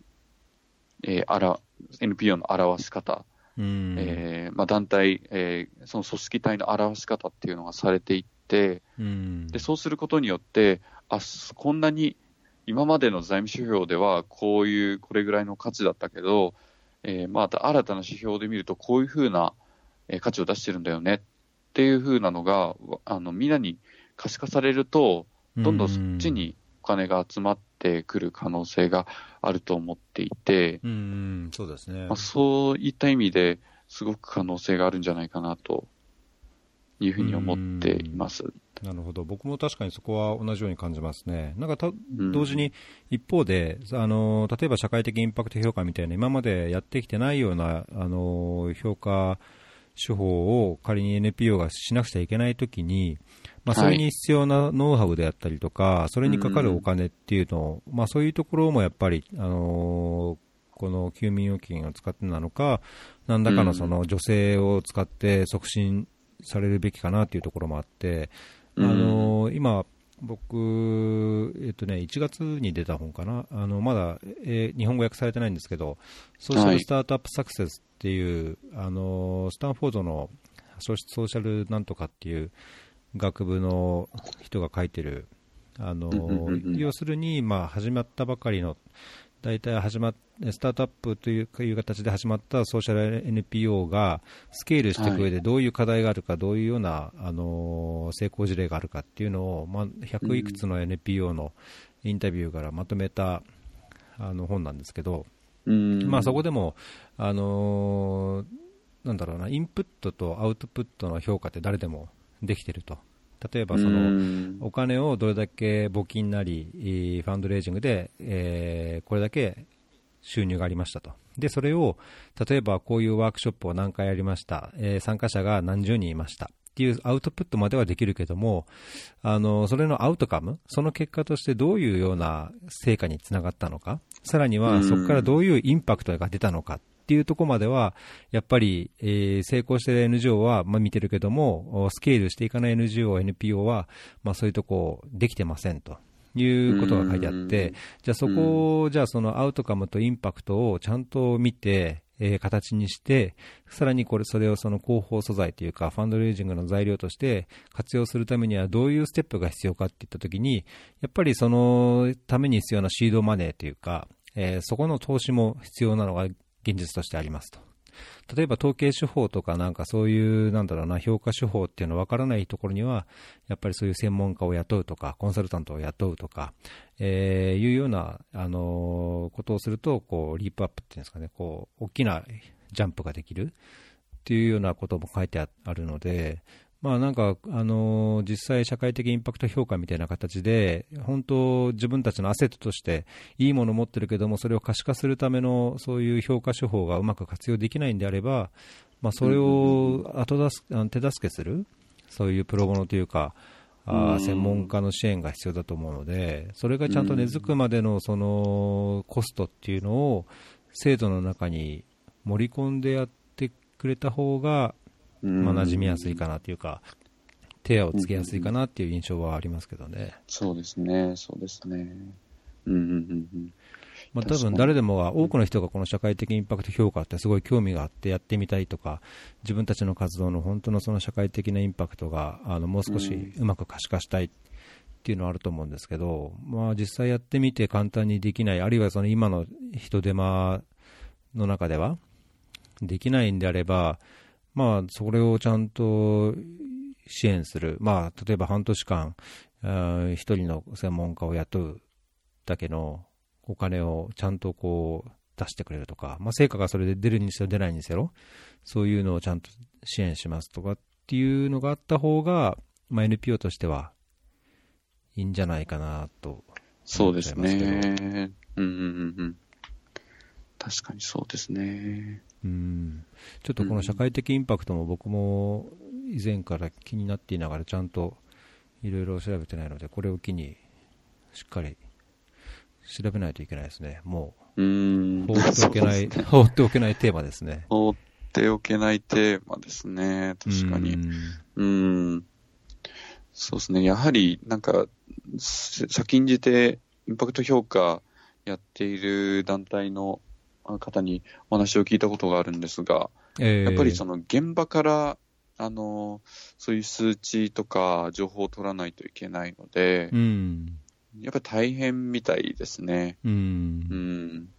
えーあら、NPO の表し方、うん。えーまあ、団体、えーその組織体の表し方っていうのがされていって、うん。でそうすることによって、あすこんなに今までの財務指標ではこういう、これぐらいの価値だったけど、えーまた新たな指標で見ると、こういうふうな、えー価値を出してるんだよねっていうふうなのが、わあのみんなに可視化されると、どんどんそっちにお金が集まってくる可能性があると思っていて、うん。うん。そうですねまあ、。そういった意味ですごく可能性があるんじゃないかなというふうに思っています。なるほど。僕も確かにそこは同じように感じますね。なんかた、同時に一方で、あの、例えば社会的インパクト評価みたいな今までやってきてないような、あの、評価手法を仮に NPO がしなくちゃいけないときに、まあ、それに必要なノウハウであったりとか、はい、それにかかるお金っていうのを、まあ、そういうところもやっぱり、あのこの休眠預金を使ってなのか、何らかのその女性を使って促進されるべきかなというところもあって、あの今、僕、えっとね、1月に出た本かな、あのまだ、えー、日本語訳されてないんですけど、ソーシャルスタートアップサクセスっていう、はい、あのスタンフォードのソーシャルなんとかっていう学部の人が書いてる、あの要するに、まあ、始まったばかりの大体始まっスタートアップという形で始まったソーシャル NPO がスケールしていく上でどういう課題があるか、どういうような、あの成功事例があるかっていうのを、まあ、100いくつの NPO のインタビューからまとめたあの本なんですけど、まあ、そこでも、あのなんだろうな、インプットとアウトプットの評価って誰でもできてると。例えばそのお金をどれだけ募金なり、ファンドレイジングで、えー、これだけ収入がありましたと。で、それを、例えばこういうワークショップを何回やりました、えー、参加者が何十人いました。っていうアウトプットまではできるけども、あの、それのアウトカム、その結果としてどういうような成果につながったのか、さらにはそこからどういうインパクトが出たのかっていうところまでは、やっぱり、えー、成功している NGO は、まあ、見てるけども、スケールしていかない NGO、NPO は、まあ、そういうとこできてませんと。いうことが書いてあって、じゃあそこを、じゃあそのアウトカムとインパクトをちゃんと見て、えー、形にして、さらにこれ、それをその広報素材というか、ファンドレイジングの材料として活用するためにはどういうステップが必要かっていったときに、やっぱりそのために必要なシードマネーというか、えー、そこの投資も必要なのが現実としてありますと。例えば統計手法とかなんかそういうなんだろうな評価手法っていうの分からないところにはやっぱりそういう専門家を雇うとかコンサルタントを雇うとか、え、いうような、あの、ことをするとこうリープアップっていうんですかねこう大きなジャンプができるっていうようなことも書いてあるので、まあなんか、あのー、実際社会的インパクト評価みたいな形で、本当自分たちのアセットとしていいものを持ってるけども、それを可視化するためのそういう評価手法がうまく活用できないんであれば、まあそれを後す手助けする、そういうプロボノというか、あ専門家の支援が必要だと思うので、それがちゃんと根付くまでのそのコストっていうのを制度の中に盛り込んでやってくれた方が、まあ、馴染みやすいかなというか、手をつけやすいかなっていう印象はありますけどね。そうですね、そうですね。うんうんうんまあ、多分誰でもが、多くの人がこの社会的インパクト評価ってすごい興味があってやってみたいとか、自分たちの活動の本当のその社会的なインパクトがあのもう少しうまく可視化したいっていうのはあると思うんですけど、まあ、実際やってみて簡単にできない、あるいはその今の人手間の中ではできないんであれば、まあ、それをちゃんと支援する、まあ、例えば半年間、一人の専門家を雇うだけのお金をちゃんとこう出してくれるとか、まあ、成果がそれで出るにせよ出ないにせよ、そういうのをちゃんと支援しますとかっていうのがあった方が、まあ、NPO としてはいいんじゃないかなとそうですね。うんうんうん。確かにそうですね。うんちょっとこの社会的インパクトも僕も以前から気になっていながらちゃんといろいろ調べてないのでこれを機にしっかり調べないといけないですね、もう、放っておけない、[LAUGHS] ね、放っておけないテーマですね。放っておけないテーマですね、確かに。うん。そうですね、やはりなんか、先んじてインパクト評価やっている団体の方にお話を聞いたことがあるんですが、えー、やっぱりその現場からあのそういう数値とか情報を取らないといけないので、うん、やっぱり大変みたいですね。うん、うん、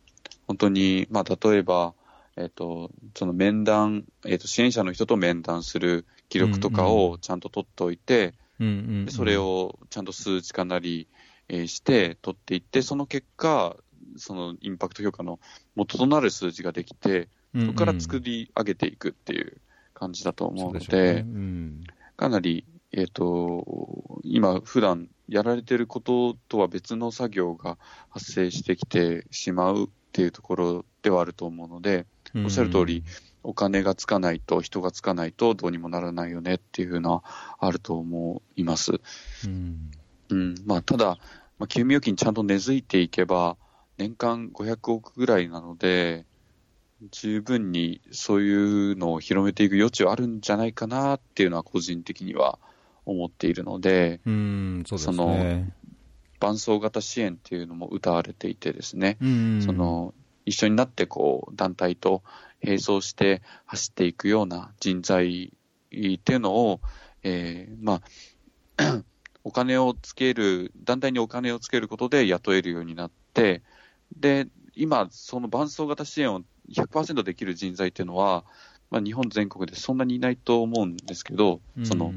本当に、まあ、例えば、えっ、ー、と、その面談、えっ、ー、と、支援者の人と面談する記録とかをちゃんと取っておいて、うんうん、それをちゃんと数値化なり、えー、して取っていって、その結果、そのインパクト評価の元となる数字ができて、そこから作り上げていくっていう感じだと思うので、かなり、えっ、と、今、普段やられてることとは別の作業が発生してきてしまうっていうところではあると思うので、おっしゃる通り、お金がつかないと、人がつかないとどうにもならないよねっていうのはあると思います。うん、うん、まあ、ただ、まあ、休眠預金ちゃんと根付いていけば、年間500億ぐらいなので、十分にそういうのを広めていく余地はあるんじゃないかなっていうのは個人的には思っているので、うんそ、ね、その伴走型支援っていうのも謳われていてですね、その一緒になってこう団体と並走して走っていくような人材っていうのを、えー、まあ、[CLEARS THROAT] お金をつける、団体にお金をつけることで雇えるようになって、で、今、その伴走型支援を100%できる人材っていうのは、まあ、日本全国でそんなにいないと思うんですけど、その、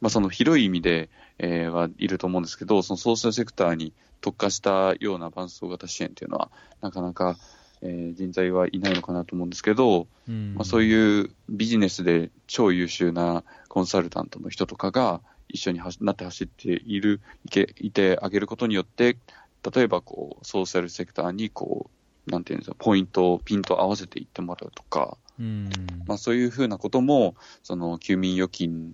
まあ、その広い意味で、えー、はいると思うんですけど、そのソーシャルセクターに特化したような伴走型支援っていうのは、なかなか、えー、人材はいないのかなと思うんですけど、まあ、そういうビジネスで超優秀なコンサルタントの人とかが一緒になって走っている、いけ、いてあげることによって、例えばこう、ソーシャルセクターにこう、なんていうんですか、ポイントをピンと合わせていってもらうとか、うんまあ、そういうふうなことも、その休眠預金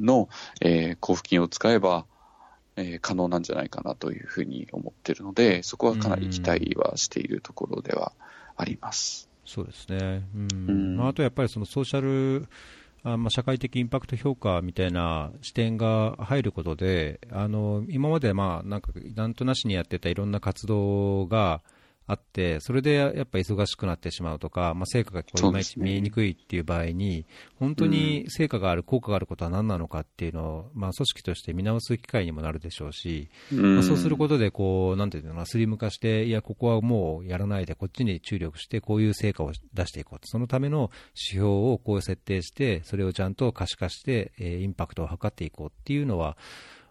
の、えー、交付金を使えば、えー、可能なんじゃないかなというふうに思っているので、そこはかなり期待はしているところではあります。そうですね。うん。うんまあ、あとやっぱりそのソーシャル、あまあ、社会的インパクト評価みたいな視点が入ることで、あの今までまあなんかなんとなしにやってたいろんな活動が、あって、それでやっぱ忙しくなってしまうとか、まあ、成果がこういまいち見えにくいっていう場合に、本当に成果がある、効果があることは何なのかっていうのを、まあ、組織として見直す機会にもなるでしょうし、まあ、そうすることでこう、なんていうのかな、スリム化して、いや、ここはもうやらないで、こっちに注力して、こういう成果を出していこうと、そのための指標をこう設定して、それをちゃんと可視化して、えー、インパクトを図っていこうっていうのは、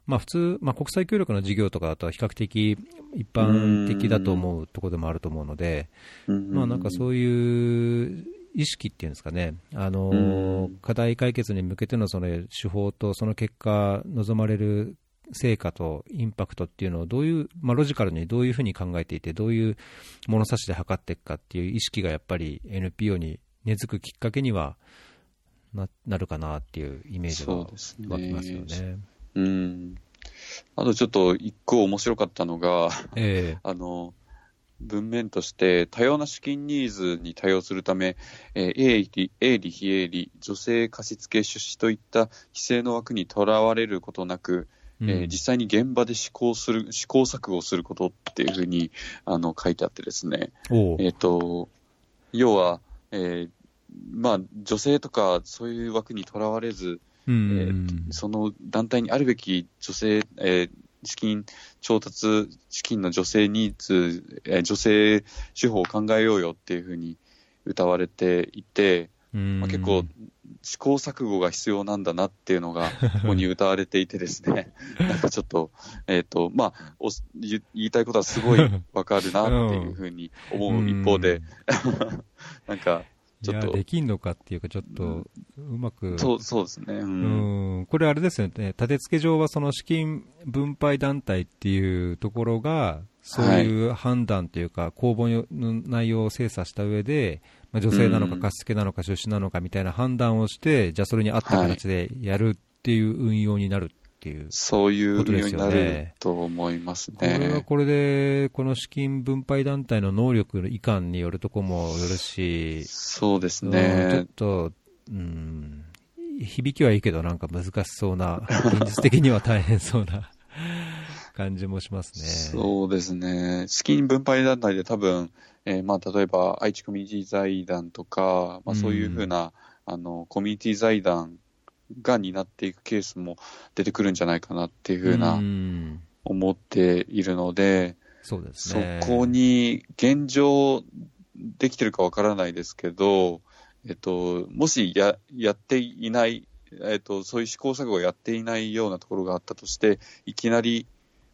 まあ、普通、まあ、国際協力の事業とかだと比較的一般的だと思うところでもあると思うので、まあ、なんかそういう意識っていうんですかね、あの課題解決に向けてのその手法とその結果、望まれる成果とインパクトっていうのをどういう、まあ、ロジカルにどういうふうに考えていて、どういう物差しで測っていくかっていう意識がやっぱり NPO に根付くきっかけにはななるかなっていうイメージが湧きますよね。うん。あとちょっと一個面白かったのが、えー、[LAUGHS] あの、文面として多様な資金ニーズに対応するため、えー、営利、営利、非営利、女性貸付出資といった規制の枠にとらわれることなく、うん、えー、実際に現場で試行する、試行錯誤することっていうふうにあの書いてあってですね、えっ、ー、と、要は、えー、まあ、女性とかそういう枠にとらわれず、えー、その団体にあるべき女性、えー、資金調達、資金の女性ニーズ、えー、女性手法を考えようよっていうふうに歌われていて、まあ、結構試行錯誤が必要なんだなっていうのが、[LAUGHS] ここに歌われていてですね、[LAUGHS] なんかちょっと、えっ、ー、と、まあお言いたいことはすごいわかるなっていうふうに思う一方で、[LAUGHS] なんか、ちょっと。できんのかっていうか、ちょっと、うまく。そう、そうですね。うん。んこれあれですよね。立て付け上はその資金分配団体っていうところが、そういう判断というか、公募の内容を精査した上で、まあ、女性なのか貸付なのか出資なのかみたいな判断をして、じゃあそれに合った形でやるっていう運用になるっていう、そういう運用になると思いますね。これはこれで、この資金分配団体の能力移管によるとこもよるし、そうですね。ちょっと、うん、響きはいいけど、なんか難しそうな、[LAUGHS] 現実的には大変そうな [LAUGHS] 感じもしますね。そうですね。資金分配団体で多分、えー、まあ、例えば愛知コミュニティ財団とか、まあ、そういうふうな、うん、あの、コミュニティ財団がになっていくケースも出てくるんじゃないかなっていうふうな思っているので、そうですね。そこに現状できてるかわからないですけど、えっと、もしややっていない、えっと、そういう試行錯誤をやっていないようなところがあったとして、いきなり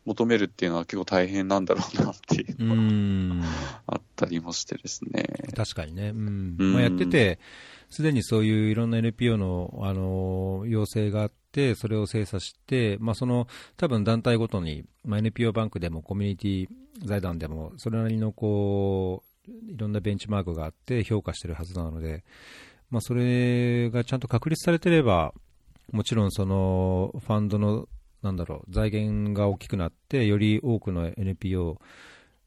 求めるっていうのは結構大変なんだろうなっていうのはあったりもしてですね。確かにね。うん。まあ、やってて、すでにそういういろんな NPO の、あの要請があって、それを精査して、まあ、その多分団体ごとに、まあ、NPO バンクでもコミュニティ財団でも、それなりのこういろんなベンチマークがあって評価してるはずなので、まあ、それがちゃんと確立されてれば、もちろんそのファンドのなんだろう財源が大きくなって、より多くの NPO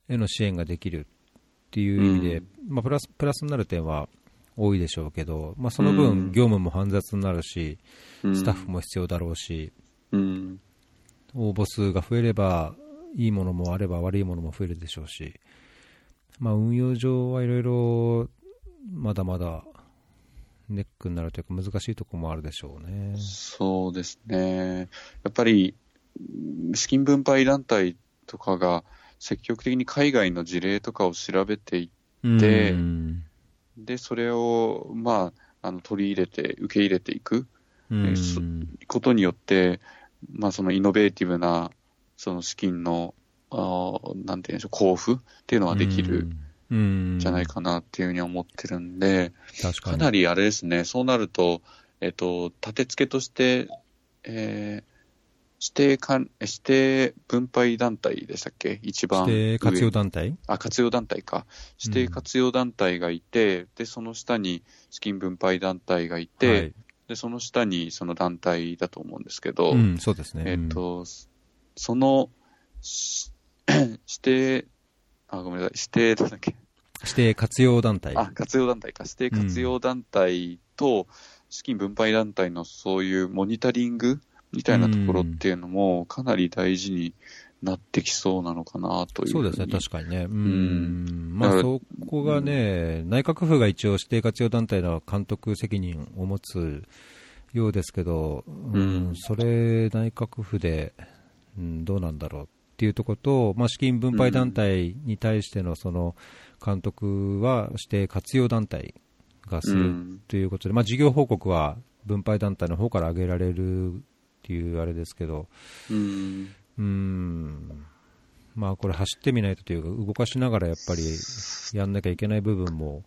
への支援ができるっていう意味で、うん、まあ、プラスプラスになる点は多いでしょうけど、まあ、その分、業務も煩雑になるし、うん、スタッフも必要だろうし、うん、応募数が増えれば、いいものもあれば悪いものも増えるでしょうし、まあ、運用上はいろいろまだまだネックになるというか難しいところもあるでしょうね。そうですね。やっぱり資金分配団体とかが積極的に海外の事例とかを調べていって、で、それを、まあ、あの取り入れて、受け入れていく、ことによって、まあ、そのイノベーティブな、その資金の、あなんていうんでしょう、交付っていうのができる。じゃないかなっていうふうに思ってるんで、かかなりあれですね、そうなると、えっと、立て付けとして、えー、指定か指定分配団体でしたっけ？一番。指定活用団体？あ、活用団体か。指定活用団体がいて、うん、で、その下に資金分配団体がいて、はい、で、その下にその団体だと思うんですけど、うん、そうですね。えっと、その、指定、[CLEARS THROAT] あ、ごめんなさい、指定だっけ？指定活用団体。あ、活用団体か。指定活用団体と資金分配団体のそういうモニタリングみたいなところっていうのもかなり大事になってきそうなのかなというそうですね、確かにね。うん。まあそこがね、内閣府が一応指定活用団体の監督責任を持つようですけど、うん、それ内閣府で、うん、どうなんだろうっていうところと、まあ、資金分配団体に対してのその監督は指定活用団体がするということで、まあ、事業報告は分配団体の方から挙げられるっていうあれですけど、うん、うん。まあこれ走ってみないとというか、動かしながらやっぱりやんなきゃいけない部分も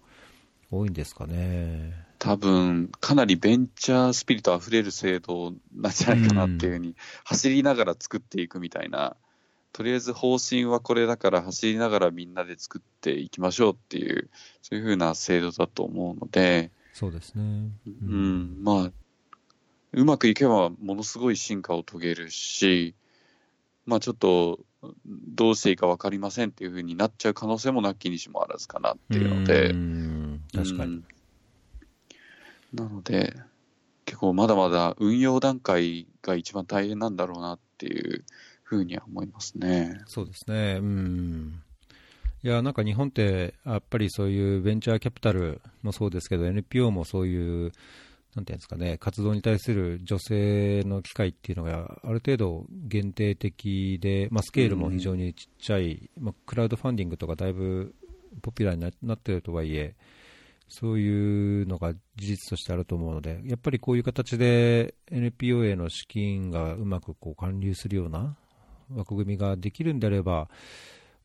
多いんですかね。多分、かなりベンチャースピリットあふれる制度なんじゃないかなっていうふうに、うん、走りながら作っていくみたいな。とりあえず方針はこれだから走りながらみんなで作っていきましょうっていう、そういうふうな制度だと思うので、そうですね。うん、うん、まあ、うまくいけばものすごい進化を遂げるし、まあちょっと、どうしていいか分かりませんっていうふうになっちゃう可能性もなきにしもあらずかなっていうので、確かに、なので、結構まだまだ運用段階が一番大変なんだろうなっていうふうには思いますね。そうですね。うん。いや、なんか日本って、やっぱりそういうベンチャーキャピタルもそうですけど、NPO もそういう、なんていうんですかね、活動に対する女性の機会っていうのがある程度限定的で、まあ、スケールも非常にちっちゃい、うん、まあ、クラウドファンディングとかだいぶポピュラーになっているとはいえ、そういうのが事実としてあると思うので、やっぱりこういう形で NPO への資金がうまくこう還流するような枠組みができるんであれば、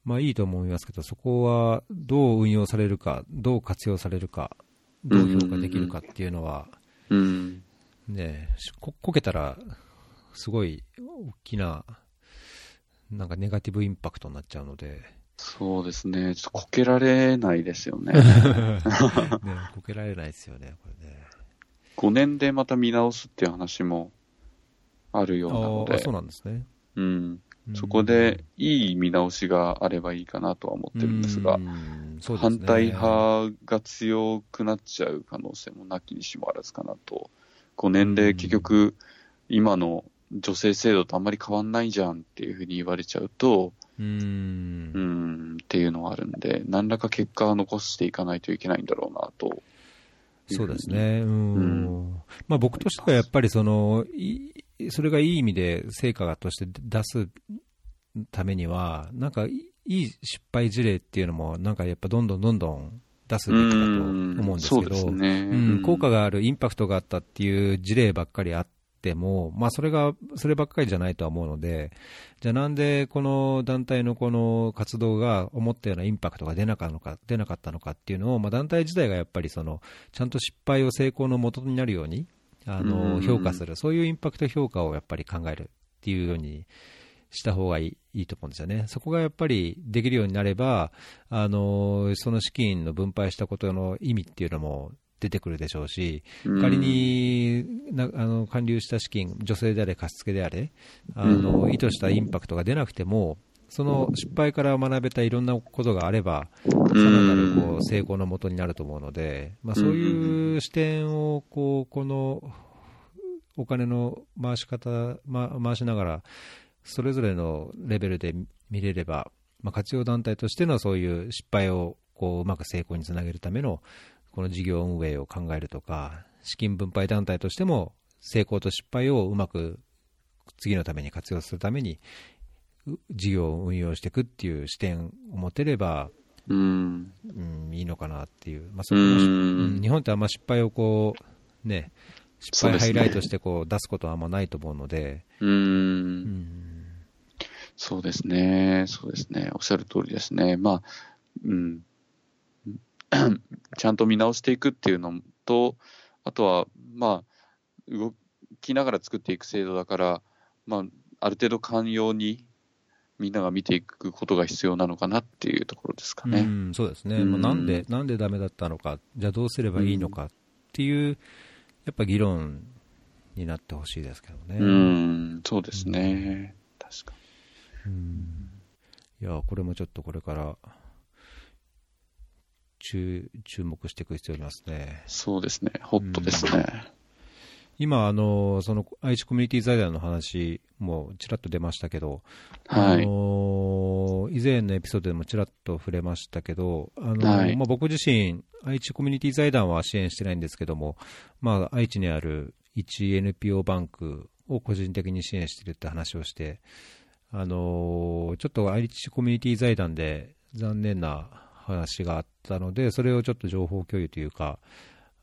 まあいいと思いますけど、そこはどう運用されるか、どう活用されるか、どう評価できるかっていうのは、うん、ねこ、こけたら、すごい大きな、なんかネガティブインパクトになっちゃうので。そうですね。ちょっとこけられないですよね。[LAUGHS] ねこけられないですよね、これね。5年でまた見直すっていう話もあるようなので。そうなんですね。うん。そこでいい見直しがあればいいかなとは思ってるんですが、すね、反対派が強くなっちゃう可能性もなきにしもあらずかなと。こう年齢結局、今の女性制度とあんまり変わんないじゃんっていうふうに言われちゃうと、うん、うんっていうのはあるんで、何らか結果を残していかないといけないんだろうなと。そうですね。うん。まあ僕としてはやっぱりその、それがいい意味で成果として出すためには、なんかいい失敗事例っていうのも、なんかやっぱどんどんどんどん出すべきだと思うんですけど、ね。うん、効果がある、インパクトがあったっていう事例ばっかりあっても、まあ、それが、そればっかりじゃないとは思うので、じゃあなんでこの団体のこの活動が思ったようなインパクトが出なかったのか、出なかったのかっていうのを、まあ、団体自体がやっぱりその、ちゃんと失敗を成功のもとになるように、あの、評価する、そういうインパクト評価をやっぱり考えるっていうようにした方がいいいいと思うんですよね。そこがやっぱりできるようになれば、あの、その資金の分配したことの意味っていうのも出てくるでしょうし、仮になあの還流した資金、女性であれ、貸付であれ、あの意図したインパクトが出なくても、その失敗から学べたいろんなことがあれば、さらなるこう成功のもとになると思うので、まあ、そういう視点をこうこのお金の回し方、ま、回しながら、それぞれのレベルで見れれば、まあ、活用団体としてのそういう失敗をこううまく成功につなげるためのこの事業運営を考えるとか、資金分配団体としても成功と失敗をうまく次のために活用するために事業を運用していくっていう視点を持てれば、うん、うん、いいのかなっていう、まあ、それうん、日本ってあんま失敗をこう、ね、失敗ハイライトしてこう出すことはあんまないと思うので、うん、うん。そうですね、そうですね、おっしゃる通りですね。まあ、うん、[COUGHS] ちゃんと見直していくっていうのと、あとは、まあ、動きながら作っていく制度だから、まあ、ある程度寛容にみんなが見ていくことが必要なのかなっていうところですかね。うん、そうですね。うん、なんで、なんでダメだったのか、じゃあどうすればいいのかっていう、やっぱ議論になってほしいですけどね。うん、そうですね。うん、確かに。うん。いや、これもちょっとこれから、注注目していく必要ありますね。そうですね、ホットですね。うん、今、あのその愛知コミュニティ財団の話もちらっと出ましたけど、はい、あの以前のエピソードでもちらっと触れましたけど、あの、はい、まあ、僕自身、愛知コミュニティ財団は支援してないんですけども、まあ、愛知にある 1NPO バンクを個人的に支援しているって話をして、あのちょっと愛知コミュニティ財団で残念な話があったので、それをちょっと情報共有というか、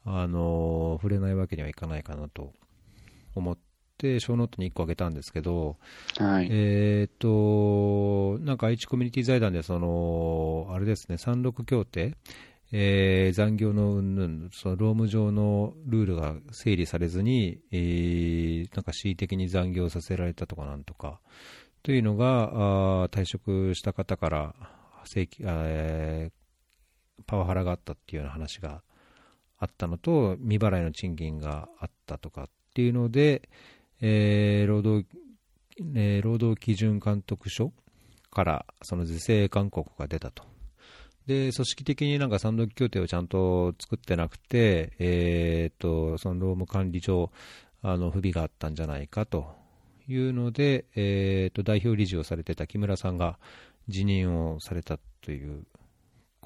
あの触れないわけにはいかないかなと思って、小ノートに1個あげたんですけど、はい、えっ、と、なんか愛知コミュニティ財団で、その、あれですね、三六協定、えー、残業のうんぬん、その労務上のルールが整理されずに、えー、なんか恣意的に残業させられたとかなんとか、というのが、あ退職した方から正規、えー、パワハラがあったっていうような話があったのと、未払いの賃金があったとかっていうので、えー、労働、えー、労働基準監督署からその是正勧告が出たと。で、組織的になんか三度協定をちゃんと作ってなくて、えー、と、その労務管理上、あの、不備があったんじゃないかというので、えー、と、代表理事をされてた木村さんが、辞任をされたという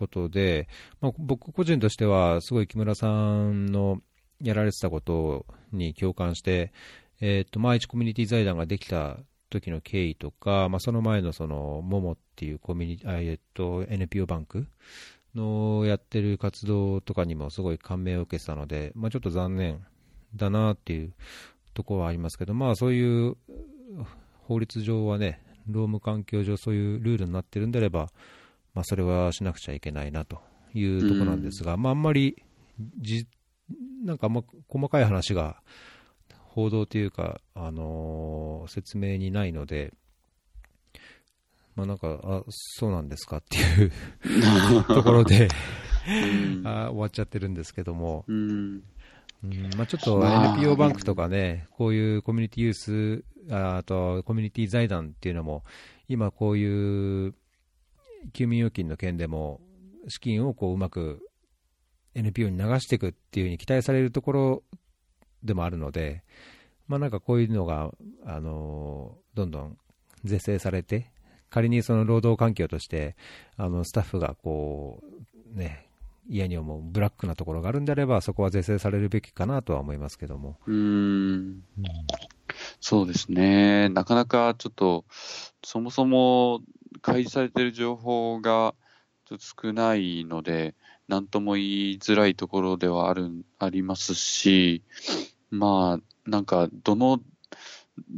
ことで、まあ、僕個人としては、すごい木村さんのやられてたことに共感して、えっ、ー、と、まあ、一コミュニティ財団ができた時の経緯とか、まあ、その前のその、モモっていうコミュニティ、えっ、と、NPO バンクのやってる活動とかにもすごい感銘を受けてたので、まあ、ちょっと残念だなっていうところはありますけど、まあ、そういう法律上はね、労務環境上そういうルールになってるんであれば、まあ、それはしなくちゃいけないなというところなんですが、うん、まあ、あんまりじ、なんかあんま細かい話が報道というか、あのー、説明にないので、まあ、なんか、あ、そうなんですかっていう [LAUGHS] ところであ終わっちゃってるんですけども、うん。うんまあ、ちょっと NPO バンクとかね、こういうコミュニティユース、あとコミュニティ財団っていうのも、今こういう休眠預金の件でも、資金をこううまく NPO に流していくっていうふうに期待されるところでもあるので、まあ、なんかこういうのが、あのどんどん是正されて、仮にその労働環境として、あのスタッフがこう、ね、嫌に思うブラックなところがあるんであれば、そこは是正されるべきかなとは思いますけども。うん、そうですね、なかなかちょっと、そもそも開示されている情報がちょっと少ないので、なんとも言いづらいところではあるありますし、まあ、なんか、どの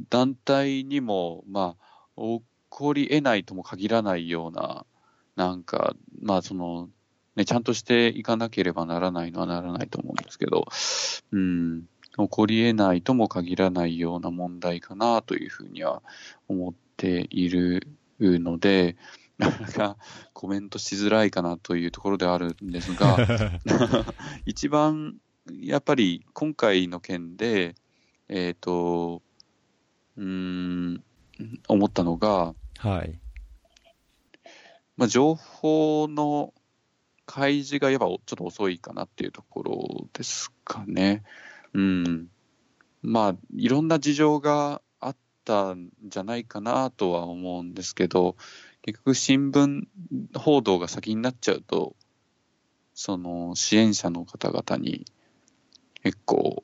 団体にも、まあ、起こり得ないとも限らないような、なんか、まあ、その、ね、ちゃんとしていかなければならないのはならないと思うんですけど、うん、起こり得ないとも限らないような問題かなというふうには思っているので、なかなかコメントしづらいかなというところではあるんですが、[LAUGHS] 一番やっぱり今回の件で、えっ、ー、と、うん、思ったのが、はい。まあ、情報の開示がやっぱちょっと遅いかなっていうところですかね。うん。まあ、いろんな事情があったんじゃないかなとは思うんですけど、結局新聞報道が先になっちゃうと、その支援者の方々に結構、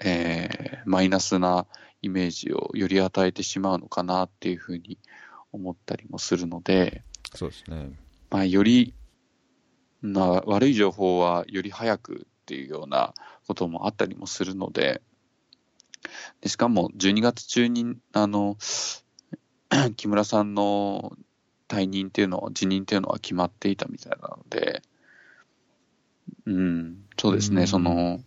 えー、マイナスなイメージをより与えてしまうのかなっていうふうに思ったりもするので、そうですね。まあ、より、な悪い情報はより早くっていうようなこともあったりもするので、でしかも12月中に、あの、[CLEARS THROAT] 木村さんの退任っていうのは、辞任っていうのは決まっていたみたいなので、うん、そうですね、その、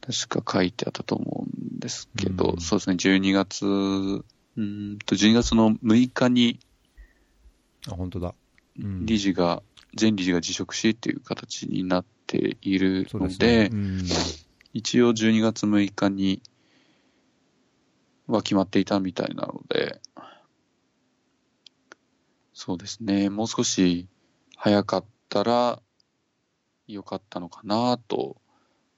確か書いてあったと思うんですけど、うん、そうですね、12月、うんと、12月の6日に、あ、本当だ。うん、理事が、前理事が辞職しっていう形になっているので、でね。うん、一応12月6日には決まっていたみたいなので、そうですね、もう少し早かったらよかったのかなと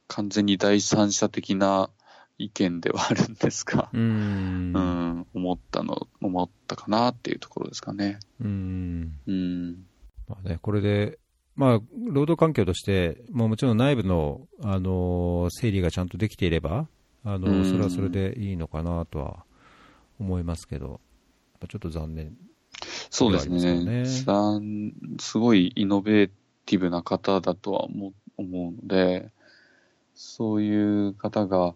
完全に第三者的な意見ではあるんですが、うん、うん、思ったの、思ったかなっていうところですかね。うん。うん。まあね、これで、まあ、労働環境として、ももちろん内部の、あの、整理がちゃんとできていれば、あの、それはそれでいいのかなとは思いますけど、ちょっと残念、そうですね。すごいイノベーティブな方だとは思うので、そういう方が、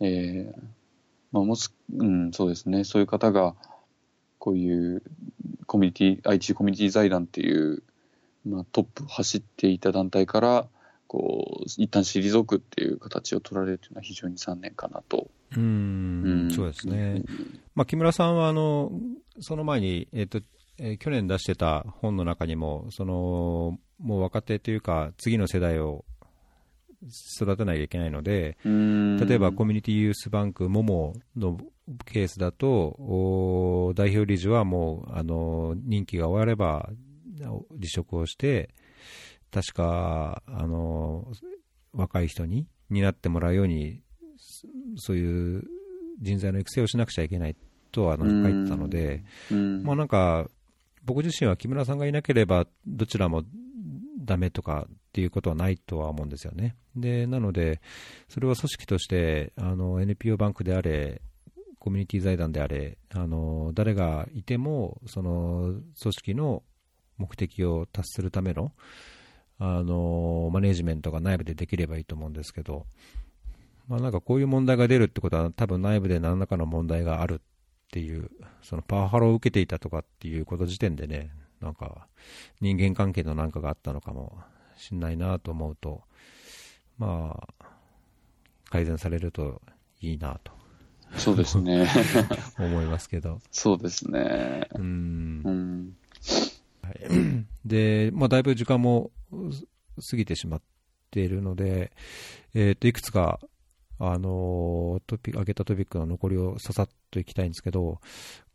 えー、まあ、もし、うん、そうですね、そういう方が、こういうコミュニティ、IT コミュニティ財団っていう、まあ、トップ走っていた団体から、こう、一旦退くっていう形を取られるというのは非常に残念かなと。うん、うん、そうですね。まあ、木村さんは、あの、その前に、えっ、ー、と、えー、去年出してた本の中にも、その、もう若手というか、次の世代を育てなきゃいけないので、例えばコミュニティユースバンクモモのケースだと、代表理事はもうあの任期が終われば辞職をして、確かあの若い人に担ってもらうように、そういう人材の育成をしなくちゃいけないとあの書いてたので、まあ、なんか、僕自身は木村さんがいなければ、どちらもダメとかっていうことはないとは思うんですよね。で、なので、それは組織として、あの、NPO バンクであれ、コミュニティ財団であれ、あの、誰がいても、その、組織の目的を達するための、あの、マネジメントが内部でできればいいと思うんですけど、まあなんかこういう問題が出るってことは、多分内部で何らかの問題があるっていう、そのパワハラを受けていたとかっていうこと時点でね、なんか人間関係のなんかがあったのかもしんないなと思うと、まあ、改善されるといいなと。そうですね。[LAUGHS] 思いますけど。そうですね。うん。うん、はい、で、まあ、だいぶ時間も過ぎてしまっているので、えっ、ー、と、いくつか、あのトピ、挙げたトピックの残りをささっといきたいんですけど、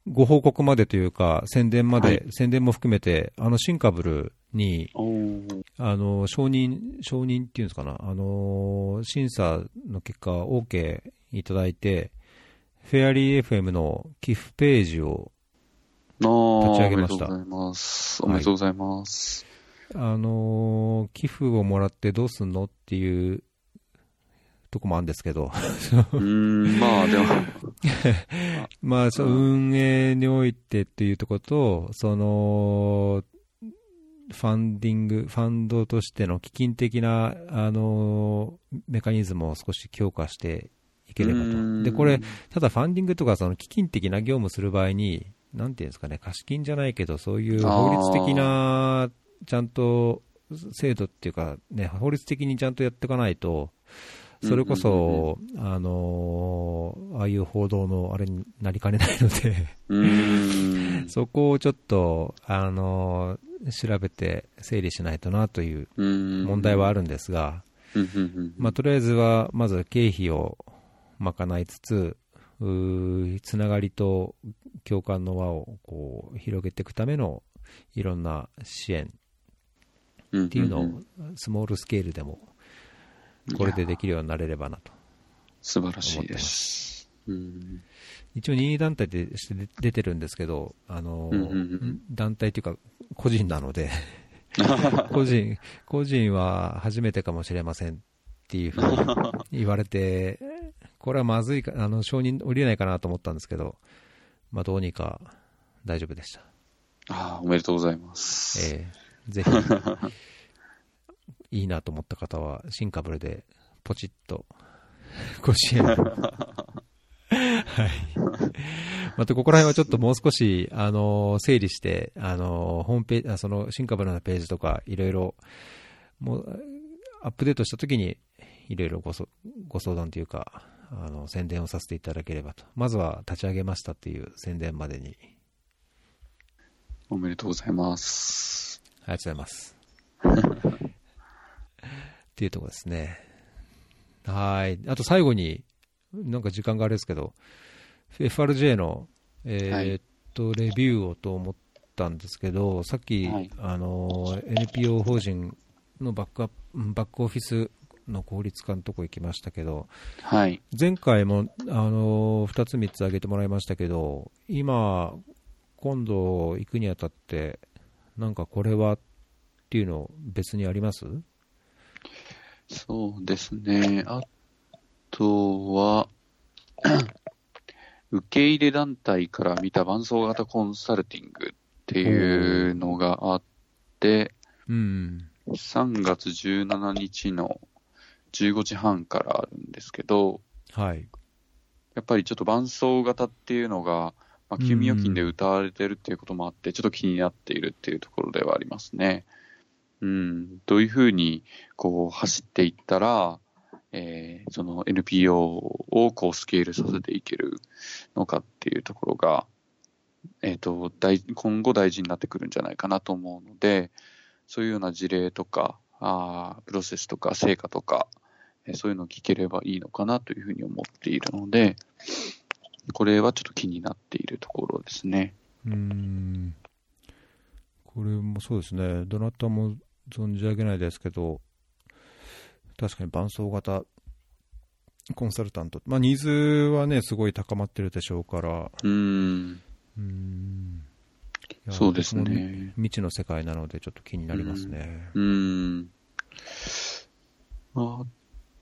ご報告までというか、宣伝まで、はい、宣伝も含めて、あの、シンカブルに、あの、承認、承認っていうんですかな、あの、審査の結果、OK いただいて、フェアリー FM の寄付ページを立ち上げました。おめでとうございます。おめでとうございます。はい、あの、寄付をもらってどうすんのっていうとこもあるんですけど。[LAUGHS] うん、まあでも [LAUGHS] まあ、そ運営においてっていうところと、その、ファンディング、ファンドとしての基金的な、あの、メカニズムを少し強化していければと。うんで、これ、ただファンディングとかその基金的な業務する場合に、なんていうんですかね、貸金じゃないけど、そういう法律的な、ちゃんと制度っていうか、ね、法律的にちゃんとやっていかないと、それこそ、あのーああいう報道のあれになりかねないので。[LAUGHS] そこをちょっと、あのー調べて整理しないとなという問問題はあるんですが、うん。うん。うん。まあ、とりあえずは、まず経費を賄いつつ、つながりと共感の輪をこう広げていくためのいろんな支援うんっていうのをスモールスケールでも、これでできるようになれればなと。素晴らしいです。うん一応任意団体でして出出てるんですけど、あのうんうんうん団体というか、個人なので、[LAUGHS] 個人、個人は初めてかもしれませんっていうふうに言われて、これはまずいか、あの、承認降りないかなと思ったんですけど、まあ、どうにか大丈夫でした。ああ、おめでとうございます。ええぜひ、[LAUGHS] いいなと思った方は、新カブルでポチッとご支援を。[LAUGHS] はい。また、ここら辺はちょっともう少し、あの、整理して、あの、ホームページ、あその、新カブルのページとか、いろいろ、もう、アップデートしたときに、いろいろごそご相談というか、あの、宣伝をさせていただければと。まずは、立ち上げましたっていう宣伝までに、おめでとうございます。ありがとうございます。[LAUGHS] っていうところですね。はい。あと最後に、なんか時間があれですけど、FRJ の、えーっと、レビューをと思ったんですけど、さっき、はいあの、NPO 法人のバックアップ、うんバックオフィスの効率化のとこ行きましたけど、はい。前回も、あの、2つ3つ挙げてもらいましたけど、今、今度行くにあたって、なんかこれはっていうの別にあります？そうですね。あとは、[CLEARS THROAT] 受け入れ団体から見た伴走型コンサルティングっていうのがあって、うん。3月17日の15時半からあるんですけど、はい。やっぱりちょっと伴走型っていうのが、まあ、休眠預金で歌われてるっていうこともあって、ちょっと気になっているっていうところではありますね。うん、どういうふうにこう走っていったら、えーその NPO をこうスケールさせていけるのかっていうところが、えっ、と、大今後大事になってくるんじゃないかなと思うので、そういうような事例とか、あープロセスとか成果とか、えーそういうのを聞ければいいのかなというふうに思っているので、これはちょっと気になっているところですね。うん。これもそうですね。どなたも存じ上げないですけど、確かに伴走型コンサルタント。まあ、ニーズはね、すごい高まってるでしょうから、うん、うん。そうです。ね。未知の世界なので、ちょっと気になりますね。うん。まあ、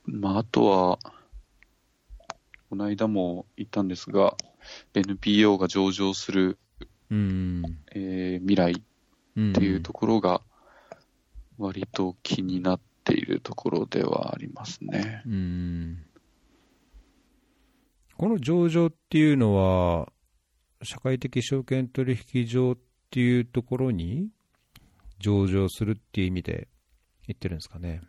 まあ、あとは、この間も言ったんですが、NPO が上場する、うん。えー未来うんっていうところが、割と気になっているところではありますね。うん。この上場っていうのは、社会的証券取引所っていうところに上場するっていう意味で言ってるんですかね。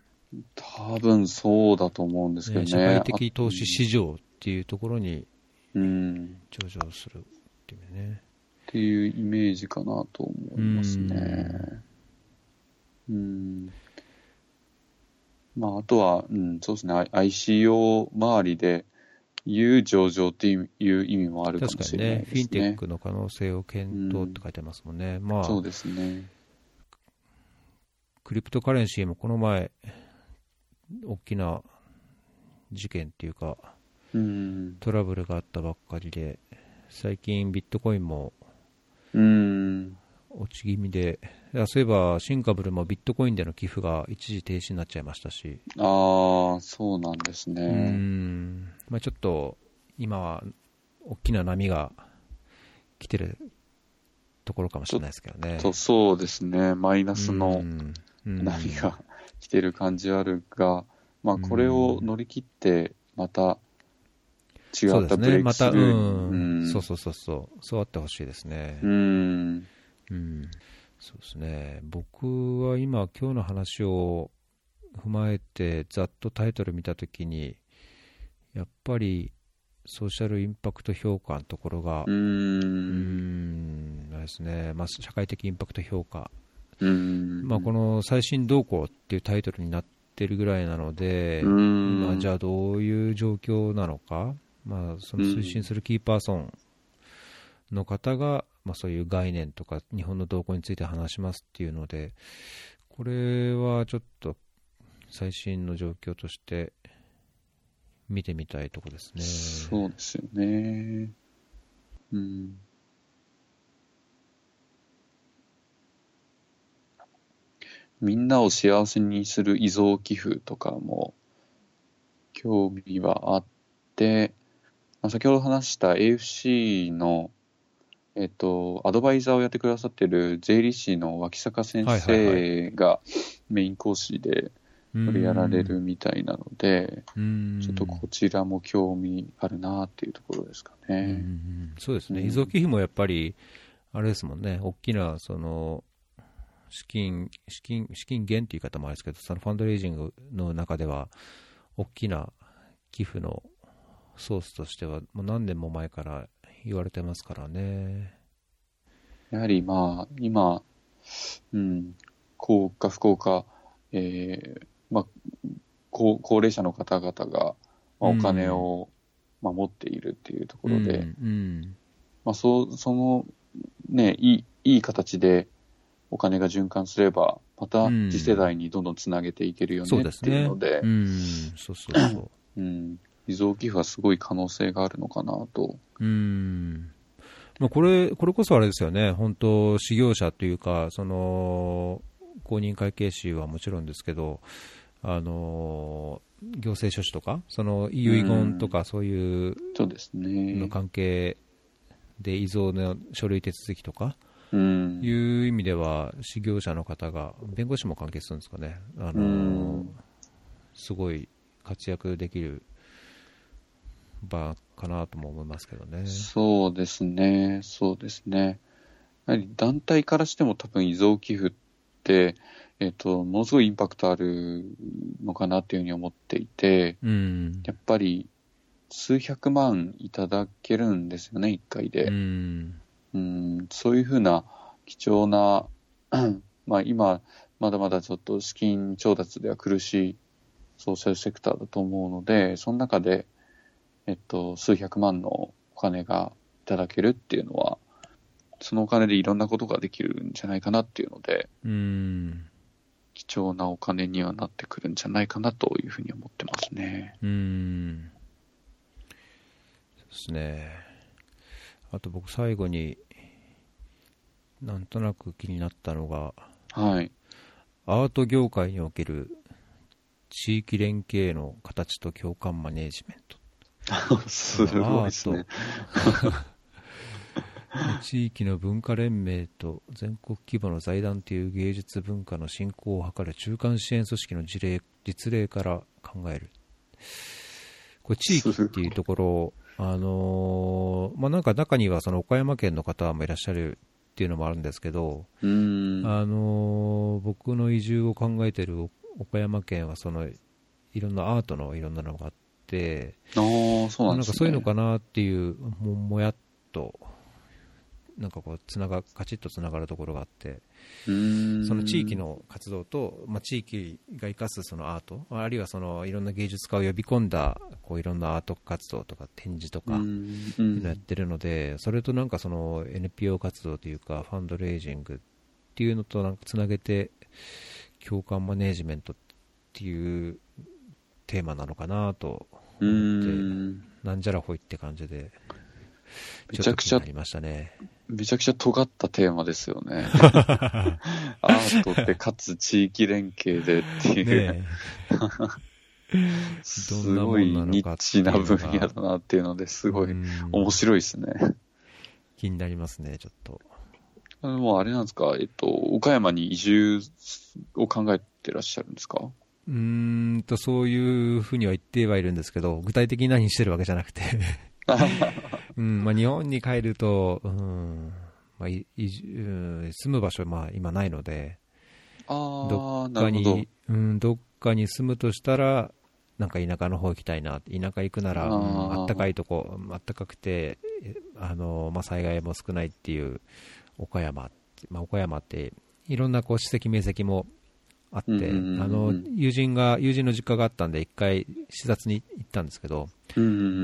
多分そうだと思うんですけどね。ね社会的投資市場っていうところにうん。上場するっていうね。っていうイメージかなと思いますね。うん。まあ、あとは、うん、そうですね。I- ICO 周りでいう上場っていう意味もあるかも確かにしれないね、ですね。フィンテックの可能性を検討って書いてますもんね。まあ、そうですね。クリプトカレンシーもこの前、大きな事件っていうか、うん。トラブルがあったばっかりで、最近ビットコインもうん。落ち気味で、そういえば、シンカブルもビットコインでの寄付が一時停止になっちゃいましたし、ああ、そうなんですね。ん、まあ、ちょっと今は大きな波が来てるところかもしれないですけどね。とそうですね。マイナスの波が来てる感じはあるが、まあ、これを乗り切って、また、違ったブレイすね。また、うん、うんそうそうそうそう。そうあってほしいですね。うん。うん。そうですね。僕は今、今日の話を踏まえて、ざっとタイトル見たときに、やっぱり、ソーシャルインパクト評価のところが、う。うんん、あれですね。まあ、社会的インパクト評価。うん。まあ、この最新動向っていうタイトルになってるぐらいなので、うん。今じゃあどういう状況なのか、まあ、その推進するキーパーソンの方が、まあ、そういう概念とか日本の動向について話しますっていうので、これはちょっと最新の状況として見てみたいとこですね。そうですよね。うん。みんなを幸せにする遺贈寄付とかも興味はあって、まあ、先ほど話した AFC の、えっと、アドバイザーをやってくださってる税理士の脇坂先生がメイン講師でこれやられるみたいなので、うん、ちょっとこちらも興味あるなっていうところですかうんうんそうですね、うん。遺贈寄付もやっぱり、あれですもんね、大きなその資金資金資金源っていう言い方もあれですけど、そのファンドレイジングの中では、大きな寄付のソースとしては、もう何年も前から言われてますからね。やはりまあ、今、うん、幸か不幸か、えーまあ、高高齢者の方々が、まあ、お金を、まあ、持っているっていうところで、うんうんまあ、そうその、ね、いいいい形でお金が循環すれば、またうん次世代にどんどんつなげていけるよそうねっていう。ので、うん、そうそうそう。うん、遺贈寄付はすごい可能性があるのかなと。うんまあ、これこれこそあれですよね、本当、事業者というか、その公認会計士はもちろんですけど、あの行政書士とか、その遺言とか、そういうそうですねの。関係で遺贈の書類手続きとかうんい。う意味では、事業者の方が、弁護士も関係するんですかね、あうのんすごい活躍できる場かなとも思いますけどね。そうですね、そうですね。やはり団体からしても多分遺贈寄付って、えっ、と、ものすごいインパクトあるのかなっていうふうに思っていて、うんやっぱり数百万いただけるんですよね、一回うで。んうん、そういうふうな貴重な、[CLEARS THROAT] まあ今、まだまだちょっと資金調達では苦しいソーシャルセクターだと思うので、その中で、えっと、数百万のお金がいただけるっていうのは、そのお金でいろんなことができるんじゃないかなっていうので、うん貴重なお金にはなってくるんじゃないかなというふうに思ってますね。うんそうですね。あと僕最後になんとなく気になったのがはい。アート業界における地域連携の形と共感マネージメント [LAUGHS] すごいですね。[LAUGHS] 地域の文化連盟と全国規模の財団という芸術文化の振興を図る中間支援組織の事例実例から考えるこれ地域っていうところあのーまあ、なんか中にはその岡山県の方もいらっしゃるっていうのもあるんですけど。あのー僕の移住を考えている岡山県はそのいろんなアートのいろんなのがあって、ああ、そうなんね。なんかそういうのかなっていう、ももやっと、なんかこうつなが、カチッとつながるところがあって、その地域の活動と、まあ、地域が生かすそのアート、あるいはそのいろんな芸術家を呼び込んだこういろんなアート活動とか展示とか、やってるので、それとなんかその NPO 活動というか、ファンドレイジングっていうのとなんかつなげて、共感マネージメントっていうテーマなのかなとう思って、ん。なんじゃらほいって感じで、めちゃくちゃっと気になりましたね。めちゃくちゃ尖ったテーマですよね。[LAUGHS] アートってかつ地域連携でっていう、ねすごいニッチな分野だなっていうのですごいうん面白いですね。気になりますね、ちょっと。もうあれなんですか、えっと、岡山に移住を考えてらっしゃるんですか？うーんと、そういうふうには言ってはいるんですけど、具体的に何してるわけじゃなくて [LAUGHS] うんまあ、日本に帰ると、うんまあ、い移住住む場所、まあ、今ないので、あどっかに。、うん、どっかに住むとしたら、なんか田舎の方行きたいな、田舎行くなら、うんあったかいとこ、あったかくて、えあのまあ、災害も少ないっていう岡山、まあ、岡山って、いろんなこう史跡、名跡もあって、あの友人が友人の実家があったんで、一回視察に行ったんですけど、